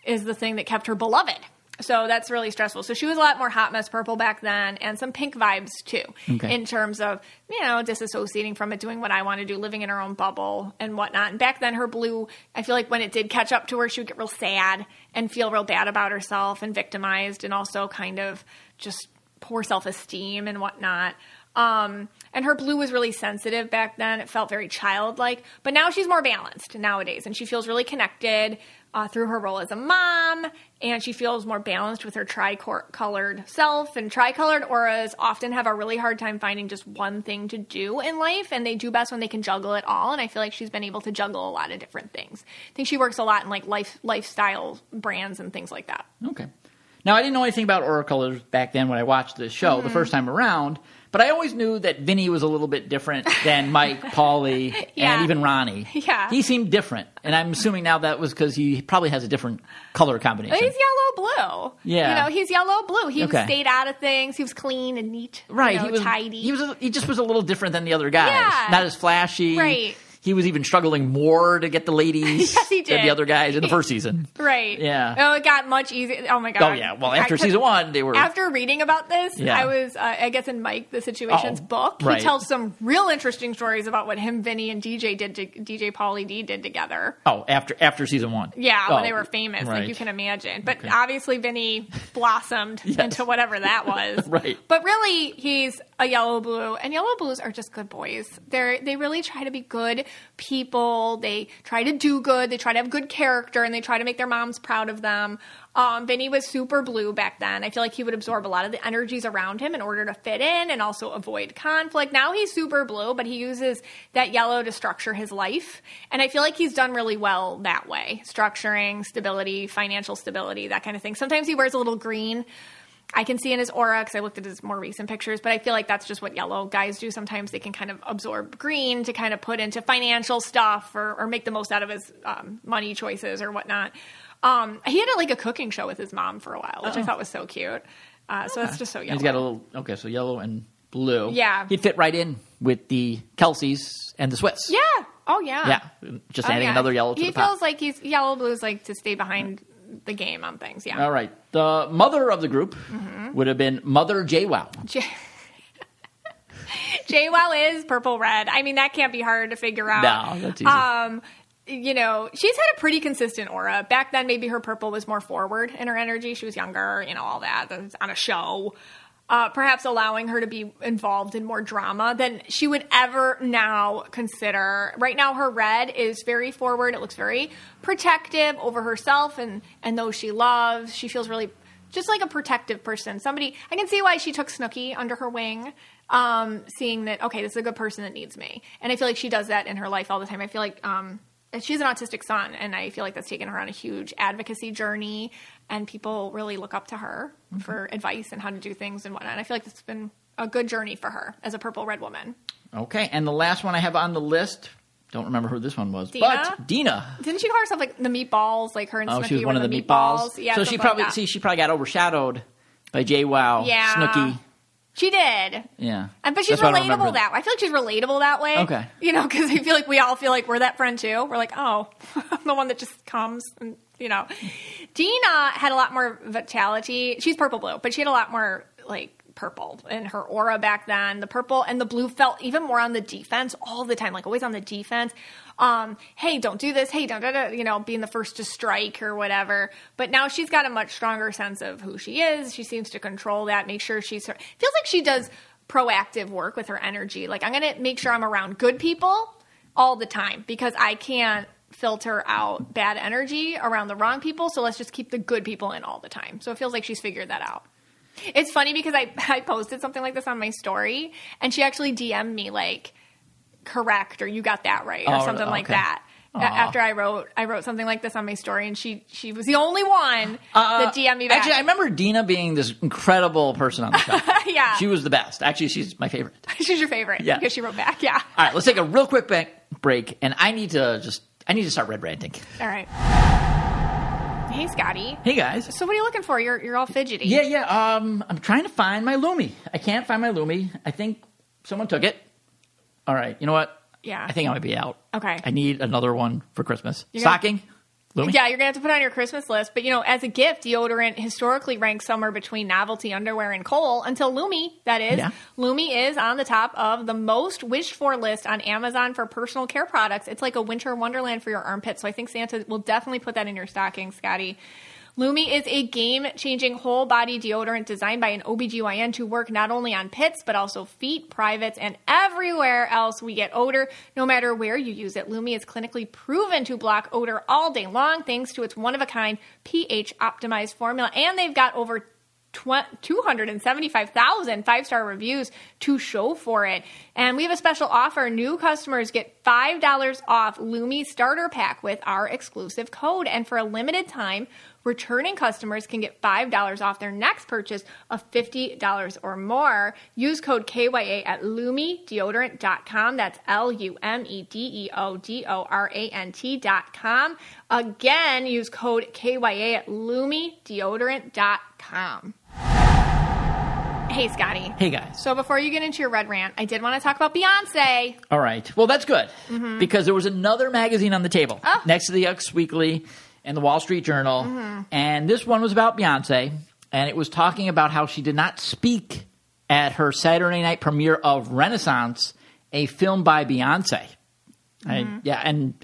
is the thing that kept her beloved. so that's really stressful. So she was a lot more hot mess purple back then, and some pink vibes too, Okay. in terms of you know disassociating from it, doing what I want to do, living in her own bubble and whatnot. And back then, her blue, I feel like when it did catch up to her, she would get real sad and feel real bad about herself and victimized, and also kind of just poor self esteem and whatnot. Um, and her blue was really sensitive back then. It felt very childlike, but now she's more balanced nowadays, and she feels really connected uh, through her role as a mom, and she feels more balanced with her tricolored self. And tricolored auras often have a really hard time finding just one thing to do in life, and they do best when they can juggle it all. And I feel like she's been able to juggle a lot of different things. I think she works a lot in like life lifestyle brands and things like that. Okay. Now I didn't know anything about aura colors back then when I watched this show Mm-hmm. the first time around, but I always knew that Vinny was a little bit different than [laughs] Mike, Pauly, Yeah. and even Ronnie. Yeah. He seemed different, and I'm assuming now that was because he probably has a different color combination. He's yellow blue. Yeah. You know, he's yellow blue. He Okay. stayed out of things. He was clean and neat. you right. know, he was tidy. He was. A, he just was a little different than the other guys. Yeah. Not as flashy. Right. He was even struggling more to get the ladies [laughs] Yes, he than the other guys in the first season. [laughs] right. Yeah. Oh, it got much easier. Oh my god. Oh yeah. Well, after I season one, they were. After reading about this, Yeah. I was, uh, I guess, in Mike the Situation's Oh, book. right. He tells some real interesting stories about what him, Vinny, and DJ did. To, DJ Pauly D did together. oh, after after season one. Yeah, Oh, when they were famous, right. like you can imagine. But obviously, Vinny [laughs] blossomed into whatever that was. Right. But really, he's a yellow blue, and yellow blues are just good boys. They're they really try to be good people. They try to do good. They try to have good character, and they try to make their moms proud of them. Um, Vinny was super blue back then. I feel like he would absorb a lot of the energies around him in order to fit in and also avoid conflict. Now he's super blue, but he uses that yellow to structure his life. And I feel like he's done really well that way structuring, stability, financial stability, that kind of thing. Sometimes he wears a little green. I can see in his aura because I looked at his more recent pictures, but I feel like that's just what yellow guys do. Sometimes they can kind of absorb green to kind of put into financial stuff or, or make the most out of his um, money choices or whatnot. Um, he had a, like a cooking show with his mom for a while, which I thought was so cute. Uh, so that's just so yellow. He's got a little. Okay, so yellow and blue. Yeah. He'd fit right in with the Kelces and the Swifts. yeah. Oh yeah. Yeah. Just Oh, adding yeah. another yellow to He the pot. feels like he's yellow blues like to stay behind the game on things. Yeah. All right. The mother of the group Mm-hmm. would have been Mother JWoww. J- JWoww is purple red. I mean, that can't be hard to figure out. No, that's easy. Um, you know, she's had a pretty consistent aura. Back then, maybe her purple was more forward in her energy. She was younger, you know, all that. That was on a show. Uh, perhaps allowing her to be involved in more drama than she would ever now consider. Right now, her red is very forward. It looks very protective over herself and, and those she loves. She feels really just like a protective person. Somebody, I can see why she took Snooki under her wing, um, seeing that, okay, this is a good person that needs me. And I feel like she does that in her life all the time. I feel like um, she's an autistic son, and I feel like that's taken her on a huge advocacy journey, and people really look up to her mm-hmm. for advice and how to do things and whatnot. I feel like it's been a good journey for her as a purple red woman. Okay, and the last one I have on the list. Don't remember who this one was, Deena? but Deena. Didn't she call herself like the meatballs? Like her and Oh, Snooki she was were one of the meatballs. Yeah, so she probably like see she probably got overshadowed by JWoww, Yeah. Snooki. She did. Yeah, And, but she's That's I don't remember relatable that way. I feel like she's relatable that way. Okay. You know, because I feel like we all feel like we're that friend too. We're like, oh, I'm [laughs] the one that just comes and, you know. Deena had a lot more vitality. She's purple blue, but she had a lot more, like, purple in her aura back then. The purple and the blue felt even more on the defense all the time, like always on the defense. Um, hey, don't do this. Hey, don't, you know, being the first to strike or whatever. But now she's got a much stronger sense of who she is. She seems to control that, make sure she's, feels like she does proactive work with her energy. Like, I'm going to make sure I'm around good people all the time because I can't filter out bad energy around the wrong people. So let's just keep the good people in all the time. So it feels like she's figured that out. It's funny because I, [laughs] I posted something like this on my story and she actually DM'd me like, correct or you got that right or Oh, something like that. A- Aw. After I wrote, I wrote something like this on my story, and she she was the only one that DM'd me back. Uh, Actually, I remember Deena being this incredible person on the show. [laughs] yeah, She was the best. Actually, she's my favorite. [laughs] she's your favorite Yeah. because she wrote back. Yeah. All right, let's take a real quick break, and I need to just I need to start red ranting. All right. Hey, Scotty. Hey guys. So what are you looking for? You're you're all fidgety. Yeah, yeah. Um, I'm trying to find my Lume. I can't find my Lume. I think someone took it. All right. You know what? Yeah. I think I might be out. Okay. I need another one for Christmas. You got- Stocking. Lume? Yeah, you're gonna have to put it on your Christmas list. But you know, as a gift, deodorant historically ranks somewhere between novelty underwear and coal until Lume. That is, Yeah. Lume is on the top of the most wished for list on Amazon for personal care products. It's like a winter wonderland for your armpits. So I think Santa will definitely put that in your stocking, Scotty. Lume is a game changing whole body deodorant designed by an OBGYN to work not only on pits, but also feet, privates, and everywhere else we get odor, no matter where you use it. Lume is clinically proven to block odor all day long thanks to its one of a kind pH optimized formula. And they've got over 275,000 five star reviews to show for it. And we have a special offer. New customers get $5 off Lume Starter Pack with our exclusive code. And for a limited time, returning customers can get $5 off their next purchase of $50 or more. Use code KYA at lumedeodorant.com. That's L U M E D E O D O R A N T.com. Again, use code KYA at lumedeodorant.com. Hey, Scotty. Hey guys. So before you get into your red rant, I did want to talk about Beyonce. All right. Well, that's good because there was another magazine on the table Mm-hmm. Oh. next to the X Weekly and the Wall Street Journal, Mm-hmm. and this one was about Beyonce, and it was talking about how she did not speak at her Saturday night premiere of Renaissance, a film by Beyonce. Mm-hmm. yeah, and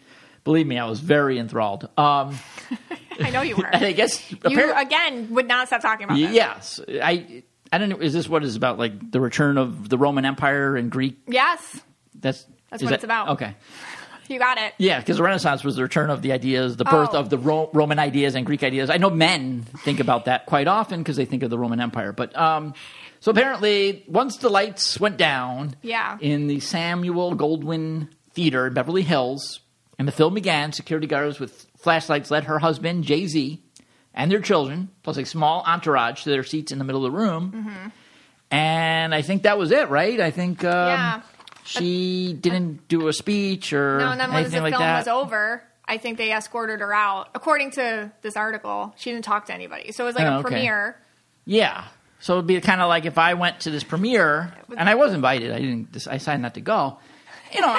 believe me, I was very enthralled. Um, [laughs] I know you were. [laughs] I guess you again would not stop talking about this. yes, I. I don't know. Is this what is about like the return of the Roman Empire and Greek? Yes, That's That's what that- it's about. Okay. You got it. Yeah, because the Renaissance was the return of the ideas, the birth Oh. of the Ro- Roman ideas and Greek ideas. I know men think about that quite often because they think of the Roman Empire. But um, so apparently, once the lights went down, Yeah. in the Samuel Goldwyn Theater in Beverly Hills, and the film began, security guards with flashlights led her husband Jay Z and their children, plus a small entourage, to their seats in the middle of the room. Mm-hmm. And I think that was it, right? I think um, Yeah. She didn't do a speech or No, and then once anything the like film that. was over, I think they escorted her out. According to this article, she didn't talk to anybody. So it was like Oh, a okay. premiere. Yeah. So it'd be kind of like if I went to this premiere and I was invited, I didn't. I decided not to go. You know,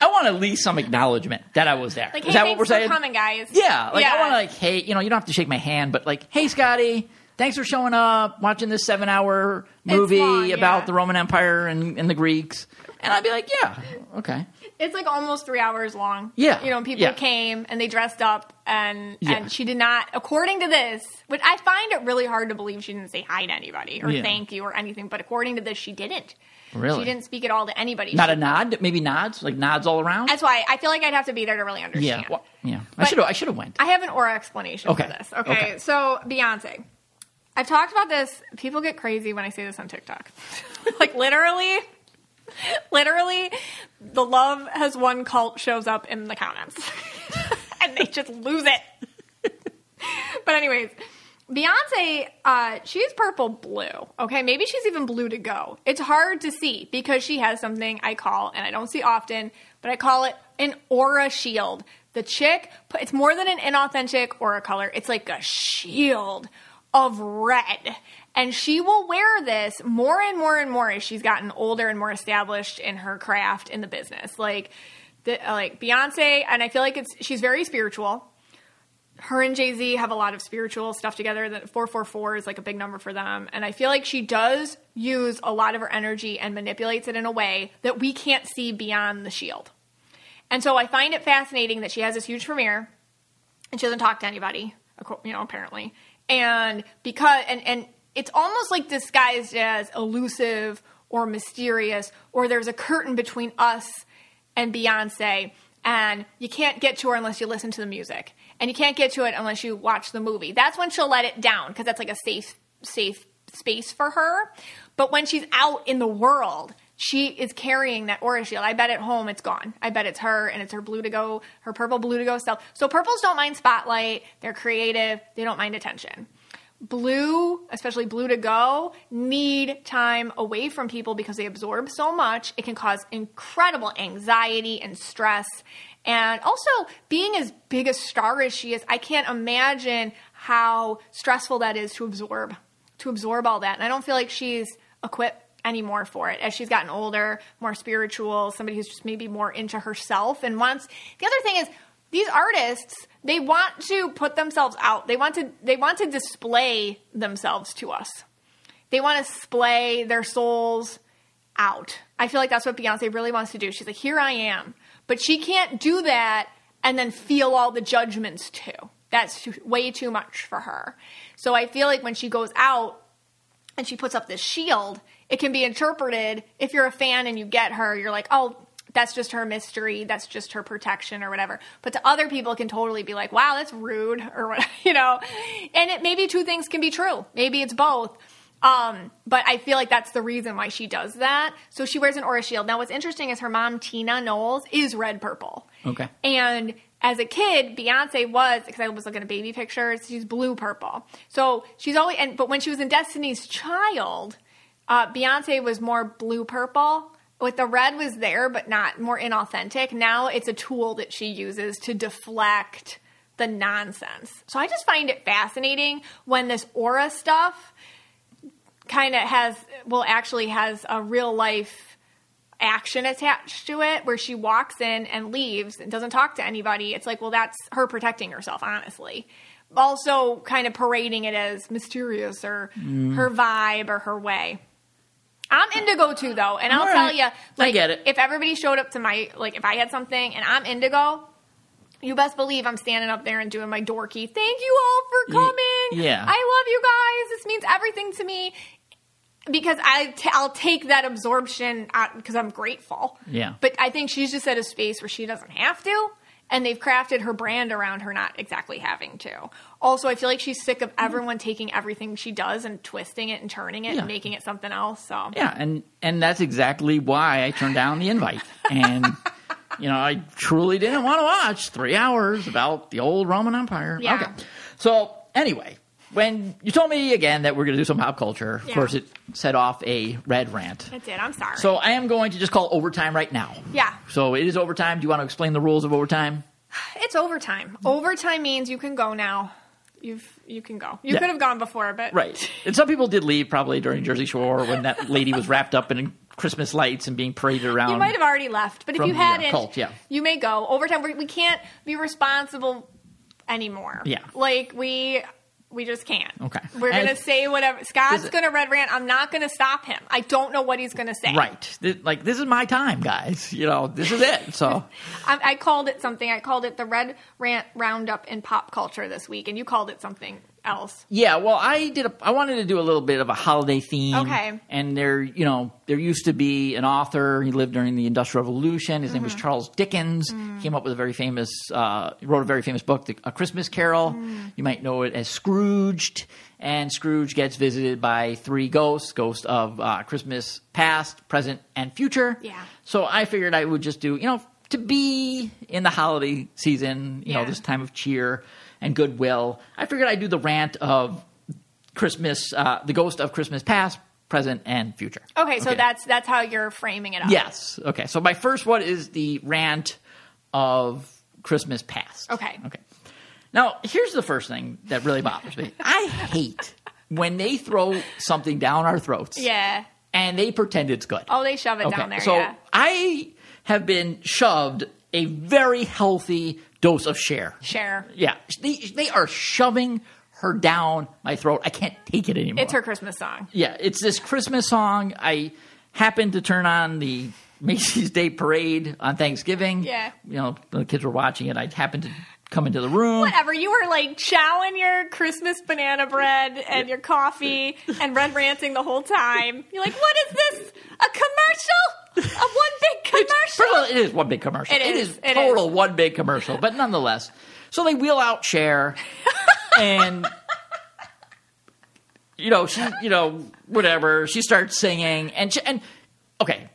I, want at least some acknowledgement that I was there. Like, Is hey, that what we're for saying? coming, guys. Yeah. Like I want to like, hey, you know, you don't have to shake my hand, but like, hey, Scotty, thanks for showing up, watching this seven-hour movie long, yeah. about the Roman Empire and, and the Greeks, and I'd be like, yeah, okay. It's like almost three hours long. Yeah, You know, people yeah. came and they dressed up and Yeah. and she did not according to this, which I find it really hard to believe she didn't say hi to anybody or Yeah. thank you or anything, but according to this she didn't. Really? She didn't speak at all to anybody. Not She- a nod, maybe nods, like nods all around. That's why I feel like I'd have to be there to really understand. yeah, well, yeah. I should have. I should have went. I have an aura explanation Okay. for this. Okay? Okay. So Beyonce. I've talked about this. People get crazy when I say this on TikTok. [laughs] like literally, literally, the love has won cult shows up in the comments. [laughs] and they just lose it. but anyways, Beyonce, uh, she's purple blue. Okay, maybe she's even blue to go. It's hard to see because she has something I call, and I don't see often, but I call it an aura shield. The chick, it's more than an inauthentic aura color. It's like a shield of red. And she will wear this more and more and more as she's gotten older and more established in her craft in the business. Like, the, like Beyonce, and I feel like it's she's very spiritual her and Jay Z have a lot of spiritual stuff together. That 444 is like a big number for them. And I feel like she does use a lot of her energy and manipulates it in a way that we can't see beyond the shield. And so I find it fascinating that she has this huge premiere and she doesn't talk to anybody, you know, apparently. And because, and, and it's almost like disguised as elusive or mysterious, or there's a curtain between us and Beyonce, and you can't get to her unless you listen to the music, and you can't get to it unless you watch the movie. That's when she'll let it down because that's like a safe, safe space for her. But when she's out in the world, she is carrying that aura shield. I bet at home it's gone. I bet it's her and it's her blue to go, her purple blue to go self. So purples don't mind spotlight. They're creative. They don't mind attention. Blue, especially blue to go, need time away from people because they absorb so much. It can cause incredible anxiety and stress. And also, being as big a star as she is, I can't imagine how stressful that is to absorb, to absorb all that. And I don't feel like she's equipped anymore for it as she's gotten older, more spiritual, somebody who's just maybe more into herself and wants. The other thing is, these artists they want to put themselves out. They want to they want to display themselves to us. They want to display their souls out. I feel like that's what Beyonce really wants to do. She's like, "Here I am." But she can't do that and then feel all the judgments too. That's way too much for her. So I feel like when she goes out and she puts up this shield, it can be interpreted if you're a fan and you get her, you're like, "Oh, that's just her mystery. That's just her protection or whatever. But to other people, it can totally be like, wow, that's rude [laughs] or what, you know. And it maybe two things can be true. Maybe it's both. Um, but I feel like that's the reason why she does that. So she wears an aura shield. Now, what's interesting is her mom, Tina Knowles, is red purple. Okay. And as a kid, Beyonce was because I was looking at baby pictures. She's blue purple. So she's always and but when she was in Destiny's Child, uh, Beyonce was more blue purple. With the red was there, but not more inauthentic. Now it's a tool that she uses to deflect the nonsense. So I just find it fascinating when this aura stuff kind of has well actually has a real life action attached to it where she walks in and leaves and doesn't talk to anybody it's like well that's her protecting herself honestly also kind of parading it as mysterious or her vibe or her way i'm indigo too though and i'll All tell right. you I like get it. if everybody showed up to my like if i had something and i'm indigo you best believe I'm standing up there and doing my dorky. Thank you all for coming. yeah. I love you guys. This means everything to me because I t- I'll take that absorption because I'm grateful. Yeah. But I think she's just at a space where she doesn't have to, and they've crafted her brand around her not exactly having to. Also, I feel like she's sick of everyone taking everything she does and twisting it and turning it Yeah. and making it something else. So Yeah, and and that's exactly why I turned down the invite. And [laughs] you know, I truly didn't want to watch three hours about the old Roman Empire. Yeah. Okay. So anyway, when you told me again that we're going to do some pop culture, of Yeah. course, it set off a red rant. that's it. I'm sorry. So I am going to just call overtime right now. yeah. So it is overtime. Do you want to explain the rules of overtime? It's overtime. Overtime means you can go now. You've you can go. You Yeah. could have gone before, but Right. And some people did leave probably during Jersey Shore when that [laughs] lady was wrapped up in Christmas lights and being paraded around. You might have already left, but if you uh, hadn't, cult, yeah. you may go overtime. We, we can't be responsible anymore. Yeah. like we we just can't. Okay. we're gonna say whatever. Scott's gonna red rant. I'm not gonna stop him. I don't know what he's gonna say. Right. Th- Like this is my time, guys. You know, this is it. So [laughs] I, I called it something. I called it the red rant roundup in pop culture this week, and you called it something else. yeah, well, I did. A, I wanted to do a little bit of a holiday theme. Okay. And there, you know, there used to be an author. He lived during the Industrial Revolution. His name was Charles Dickens. Came up with a very famous. Uh, he wrote a very famous book, The, A Christmas Carol. You might know it as Scrooged. And Scrooge gets visited by three ghosts: ghost of uh, Christmas past, present, and future. Yeah. So I figured I would just do, you know, to be in the holiday season, you know, this time of cheer and goodwill. I figured I'd do the rant of Christmas, uh, the ghost of Christmas past, present, and future. Okay, so that's that's how you're framing it up. Yes. Okay. So my first one is the rant of Christmas past. Okay. Okay. Now, here's the first thing that really bothers me. I hate when they throw something down our throats Yeah. and they pretend it's good. Oh, they shove it down there. So yeah. I have been shoved a very healthy dose of Cher. Cher. Yeah, they they are shoving her down my throat. I can't take it anymore. It's her Christmas song. Yeah, it's this Christmas song. I happened to turn on the Macy's Day Parade on Thanksgiving. Yeah. you know the kids were watching it. I happened to come into the room. Whatever. You were like chowing your Christmas banana bread and your coffee and red ranting the whole time. You're like, what is this? A commercial? A one big First of all, commercial? it is one big commercial. It it is. is It total one big commercial, but nonetheless. So they wheel out Cher, and you know she, you know, whatever. She starts singing, and she, and okay,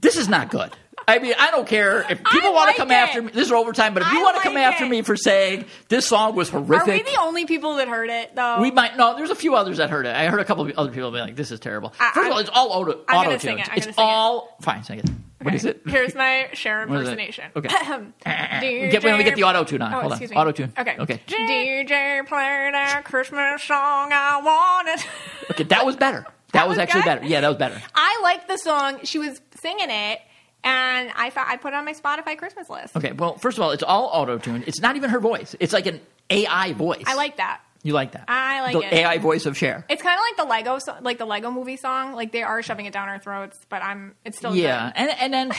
this is not good. I mean, I don't care if people want like to come it. after me. This is overtime, but if you I want to come like after me for saying this song was horrific, Are we the only people that heard it though? we might no. There's a few others that heard it. I heard a couple of other people be like, "This is terrible." I- First of all, it's all auto auto sing it. It's sing it. all fine. Sing it. What is it? Here's my Cher [laughs] What is impersonation. Okay. [laughs] [laughs] Get, let me get the auto tune on. Oh, Hold on. Auto tune. Okay. Okay. DJ played that Christmas song I wanted. Okay, that was better. That, That was, was actually good? better. Yeah, that was better. I liked the song. She was singing it, and I thought I put it on my Spotify Christmas list. Okay, well, first of all, it's all auto tuned. It's not even her voice. It's like an AI voice. I like that. You like that? I like the it. AI voice of Cher. It's kind of like the Lego, so- like the Lego Movie song. Like they are shoving it down our throats, but I'm. It's still Yeah, good. and and then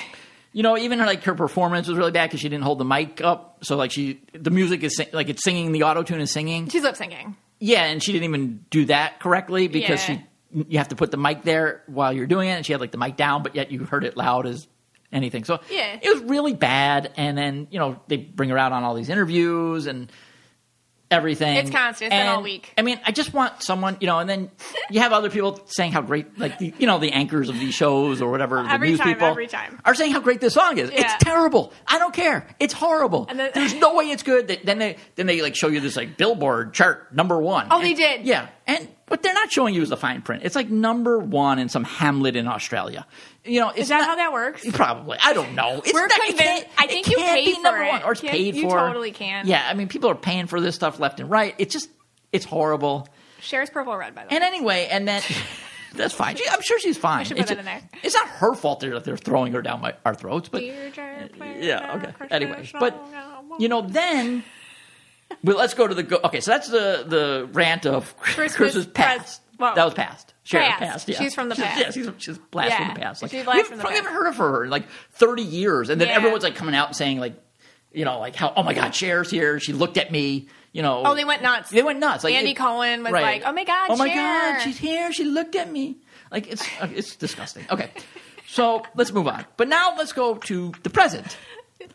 you know even her like her performance was really bad because she didn't hold the mic up, so like she the music is sing, like it's singing the auto tune is singing. She's lip syncing. Yeah, and she didn't even do that correctly because Yeah. she you have to put the mic there while you're doing it, and she had like the mic down, but yet you heard it loud as anything. So Yeah. it was really bad. And then you know they bring her out on all these interviews and everything. It's constant. It's been And, all week. I mean, I just want someone, you know, and then you have other people saying how great, like the, you know, the anchors of these shows or whatever, the Every news time, people every time. are saying how great this song is. Yeah. It's terrible. I don't care. It's horrible. And then- There's no way it's good. Then they then they like show you this like Billboard chart number one. Oh, they did. Yeah, and but they're not showing you as the fine print. It's like number one in some hamlet in Australia. You know, Is that not- how that works? Probably. I don't know. It's We're not, convinced- can't- I think you can't paid be for number it. one, or it's You- paid you for. totally can. Yeah, I mean, people are paying for this stuff left and right. It's just, it's horrible. Cher's purple red, by the way. And anyway, and then [laughs] that's fine. She, I'm sure she's fine. it's, that in there. it's not her fault that they're throwing her down my, our throats, but yeah, okay. Anyway, but you know, then [laughs] well, let's go to the go. Okay, so that's the the rant of Christmas Christmas, past. well, that was past. Past. past. Yeah. She's from the She's- past. Yeah, she's, she's blast Yeah, from the past. Like, she's from the probably past. haven't heard of her in like thirty years, and then Yeah. everyone's like coming out and saying like, you know, like how oh my god, Cher's here. She looked at me. You know. Oh, they went nuts. They went nuts. Like Andy it- Cohen was right. like, "Oh my God, oh my Cher." god, she's here. She looked at me. Like it's it's disgusting. Okay, so let's move on. But now let's go to the present. [laughs]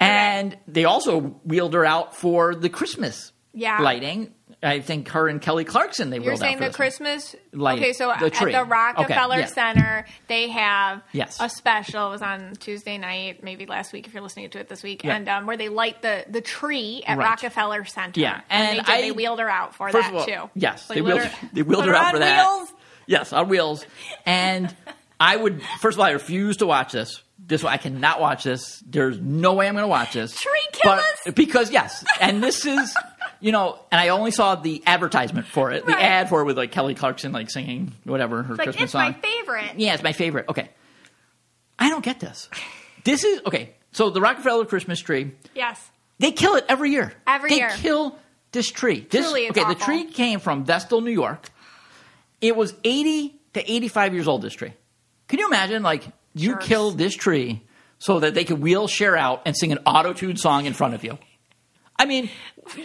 And they also wheeled her out for the Christmas Yeah. lighting. I think her and Kelly Clarkson they You're saying out for the. Christmas. Light- okay, so the at the Okay, Rockefeller yeah. Center, they have Yes. a special. It was on Tuesday night, maybe last week if you're listening to it this week, Yeah. and um, where they light the the tree at Right. Rockefeller Center. Yeah, and, and they, did, I- they wheeled her out for that all, too. yes, Like, they wheeled her- they wheeled her out for that. wheels. Yes, on wheels. And I would first of all, I refuse to watch this. This way, I cannot watch this. There's no way I'm going to watch this. Tree But- killers? because yes, and this is [laughs] you know, and I only saw the advertisement for it, the ad for it with like Kelly Clarkson like singing whatever her Like Christmas it's song. It's my favorite. Yeah, it's my favorite. Okay. I don't get this. This is okay. So the Rockefeller Christmas tree, Yes. they kill it every year. Every they year. They kill this tree. This, Truly, it's okay, the tree came from Vestal, New York. It was 80 to 85 years old, this tree. Can you imagine, like, you Jerks. kill this tree so that they could wheelchair out and sing an auto-tuned song in front of you? I mean,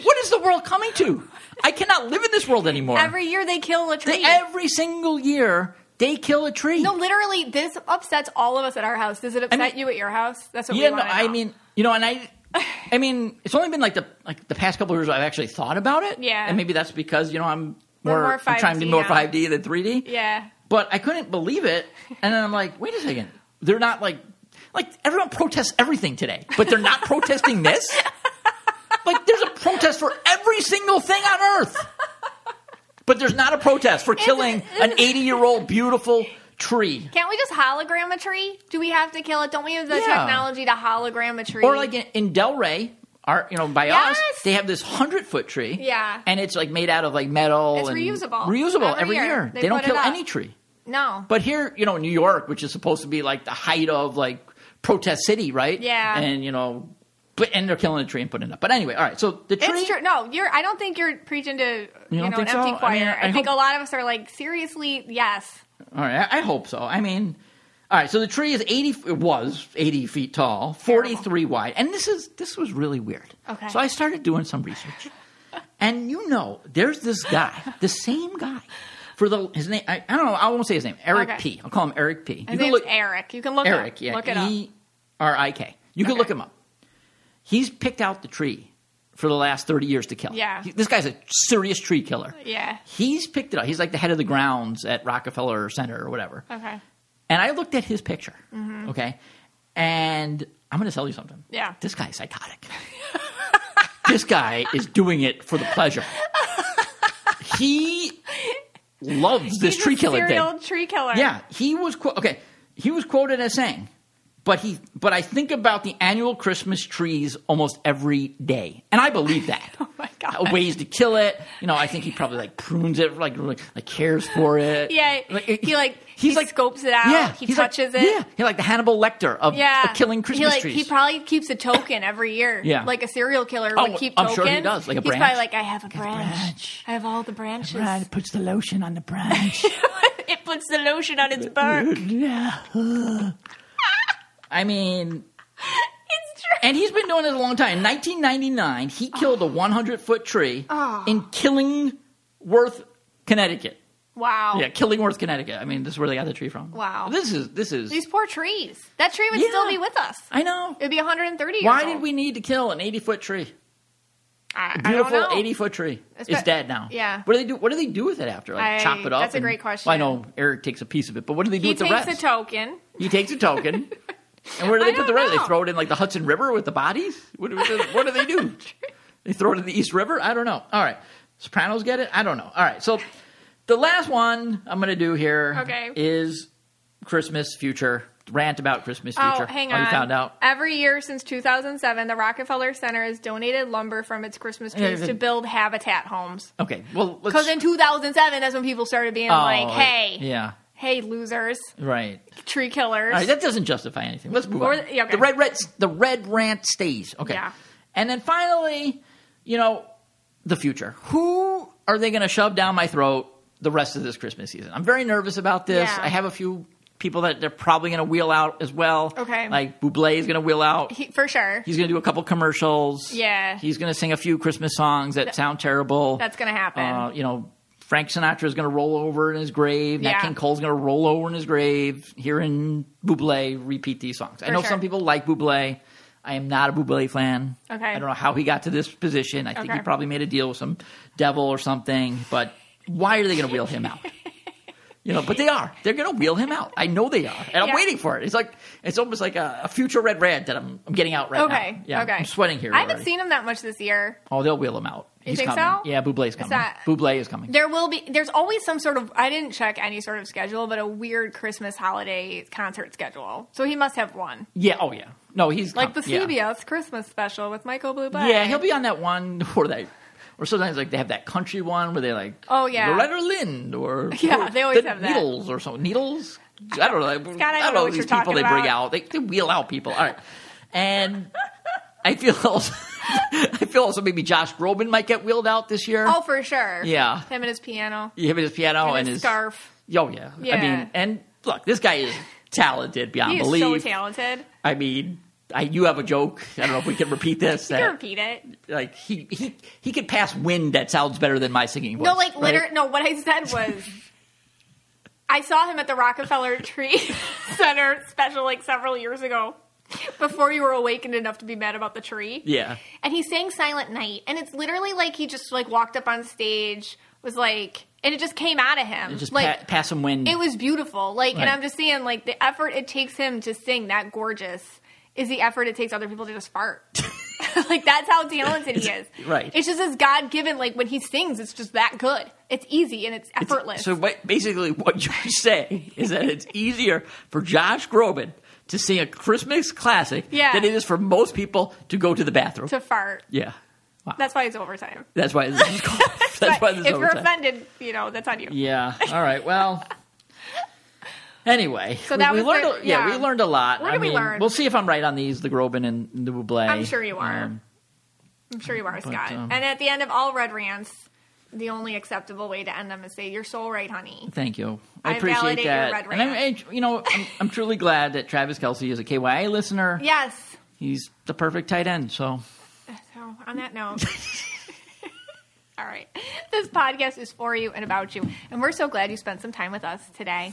what is the world coming to? I cannot live in this world anymore. Every year they kill a tree. They- every single year, they kill a tree. no, literally, this upsets all of us at our house. Does it upset mean- you at your house? That's what yeah, we no, want to I mean, you know, and I, [laughs] I mean, it's only been like the like the past couple of years I've actually thought about it. Yeah. and maybe that's because you know I'm more, more I'm trying to be more 5D than 3D. yeah. But I couldn't believe it, and then I'm like, wait a second, they're not like like everyone protests everything today, but they're not protesting this. Like there's a protest for every single thing on earth, but there's not a protest for killing an 80 year old beautiful tree. Can't we just hologram a tree? Do we have to kill it? Don't we have the Yeah. technology to hologram a tree? Or like in, in Delray, our you know by us, they have this hundred foot tree. Yeah. and it's like made out of like metal. It's and reusable. Reusable Every every, year. year. They They, don't kill any tree. No. But here, you know, New York, which is supposed to be like the height of like protest city, right? Yeah. and you know, but and they're killing a tree and putting it up. But anyway, all right. So the tree. It's true. No, you're. I don't think you're preaching to you, don't know think an empty so? I choir. I, mean, I think hope- a lot of us are like seriously. Yes. All right, I, I hope so. I mean, all right. So the tree is eighty. It was eighty feet tall, forty three wide, and this is this was really weird. Okay. So I started doing some research, and you know, there's this guy, the same guy. For the his name, I, I don't know. I won't say his name. Eric Okay. P. I'll call him Eric P. His name's Eric. You can look Eric, up. yeah, Look it up. E R I K. You can Okay. look him up. He's picked out the tree for the last thirty years to kill. Yeah. He- this guy's a serious tree killer. Yeah. He's picked it up. He's like the head of the grounds at Rockefeller Center or whatever. Okay. And I looked at his picture, okay, and I'm going to tell you something. Mm-hmm. Yeah. this guy's psychotic. [laughs] this guy is doing it for the pleasure. [laughs] He loves this He's tree serial thing. tree killer. Yeah, he was quote. Okay, he was quoted as saying, "But he, but I think about the annual Christmas trees almost every day, and I believe that." [laughs] Oh my god. Ways to kill it, you know. I think he probably like prunes it, like like, like cares for it. Yeah. Like, he like He's he like scopes it out. Yeah, he he's like- touches it. Yeah, he's like the Hannibal Lecter of, Yeah, of killing Christmas he, like, trees. He probably keeps a token every year. Yeah. like a serial killer Oh, would keep I'm tokens. sure he does, like a He's branch. probably like, I have a branch. branch. I have all the branches. Right, puts the lotion on the branch. [laughs] it puts the lotion on its bark. yeah. [laughs] I mean, it's true. and he's been doing this a long time. In 1999, he killed a 100 foot tree Oh. in Killingworth, Connecticut. Wow. Yeah, Killingworth, Connecticut. I mean, this is where they got the tree from. Wow. This is this is. These poor trees. That tree would Yeah. still be with us. I know. It'd be 130 years Why old. did we need to kill an 80 foot tree? I, I don't Beautiful know. 80 foot tree. It's It's be- dead now. yeah. What do they do? What do they do with it after? Like I- chop it up? that's a and- great question. Well, I know Eric takes a piece of it, but what do they do He with the takes rest? a token. He takes a token. [laughs] And where do I they put the don't rest? They know. throw it in like the Hudson River with the bodies? What, what, do- what do they do? [laughs] they throw it in the East River? I don't know. All right. Sopranos get it? I don't know. All right. So the last one I'm going to do here is Okay. Christmas future. Rant about Christmas future. Oh, future. hang Oh, on. you found out? Every year since 2007, the Rockefeller Center has donated lumber from its Christmas trees Yeah, to build habitat homes. Okay. Well, let's. Because in 2007, that's when people started being Oh, like, "Hey, Yeah. hey, losers, Right. tree killers." All right, that doesn't justify anything. Let's move Or- on. yeah, okay. The red, red, the red rant stays. Okay. Yeah. And then finally, you know, the future. Who are they going to shove down my throat the rest of this Christmas season? I'm very nervous about this. Yeah. I have a few people that they're probably going to wheel out as well. Okay. Like Buble is going to wheel out. He- for sure, He's going to do a couple commercials. Yeah. He's going to sing a few Christmas songs that sound terrible. that's going to happen. Uh, you know, Frank Sinatra is going to roll over in his grave. Nat Yeah. King Cole's going to roll over in his grave. Hearing Buble repeat these songs. I know sure. some people like Buble. I am not a Buble fan. Okay. I don't know how he got to this position. I think he probably made a deal with some devil or something. But why are they going to wheel him out? [laughs] You know, but they are. They're going to wheel him out. I know they are, and I'm waiting for it. It's like it's almost like a, a future red rant that I'm, I'm getting out right okay, now. Yeah, okay. I'm sweating here. I haven't already. seen him that much this year. Oh, they'll wheel him out. He's think coming. so? Yeah, Bublé's coming. that- Buble is coming. There will be. There's always some sort of. I didn't check any sort of schedule, but a weird Christmas holiday concert schedule. So he must have one, Yeah. Oh, yeah. No, he's like the com- yeah. CBS Christmas special with Michael Bublé. Yeah, he'll be on that one [laughs] or that, or sometimes like they have that country one where they like, Oh, yeah. Loretta Lynn or [laughs] Yeah, or they always the have that. Needles or something. Needles. I don't know. [laughs] I don't, I don't know what these people they bring out. They, they wheel out people. All right, [laughs] and I feel also, I feel also maybe Josh Groban might get wheeled out this year. Oh, for sure. Yeah. Him and his piano You and his piano and, and, his, his scarf. Oh yeah. yeah. I mean, and look, this guy is talented beyond He belief. so talented. I mean, I, you have a joke. I don't know if we can repeat this. You that- can repeat it. like he he he could pass wind that sounds better than my singing voice. No, like right? literally. No, what I said was, I saw him at the Rockefeller Tree [laughs] Center special like several years ago, before you were awakened enough to be mad about the tree. Yeah. And he sang Silent Night, and it's literally like he just like walked up on stage, was like, and it just came out of him. Just like pa- pass some wind. it was beautiful. Like, and I'm just saying, like the effort it takes him to sing that gorgeous is the effort it takes other people to just fart. [laughs] like that's how talented he is. right. It's just as God given. Like when he sings, it's just that good. It's easy and it's effortless. So ba- basically, what you're [laughs] saying is that it's easier for Josh Groban to sing a Christmas classic Yeah. than it is for most people to go to the bathroom. to fart. yeah. Wow. That's why it's overtime. That's why this is called. That's why is if you're offended, you know that's on you. Yeah. All right. Well. Anyway, So that we, we was learned. the- a, yeah. yeah. we learned a lot. What I did we mean, learn? We'll see if I'm right on these, the Groban and the Buble. I'm sure you are. Um, I'm sure you are, Scott. um, and at the end of all red rants, the only acceptable way to end them is say, "You're so right, honey." Thank you. I, I appreciate that. and I'm. I, you know, I'm, I'm truly glad that Travis Kelce is a KYA listener. Yes. He's the perfect tight end. So So on that note. [laughs] All right. This podcast is for you and about you. And we're so glad you spent some time with us today.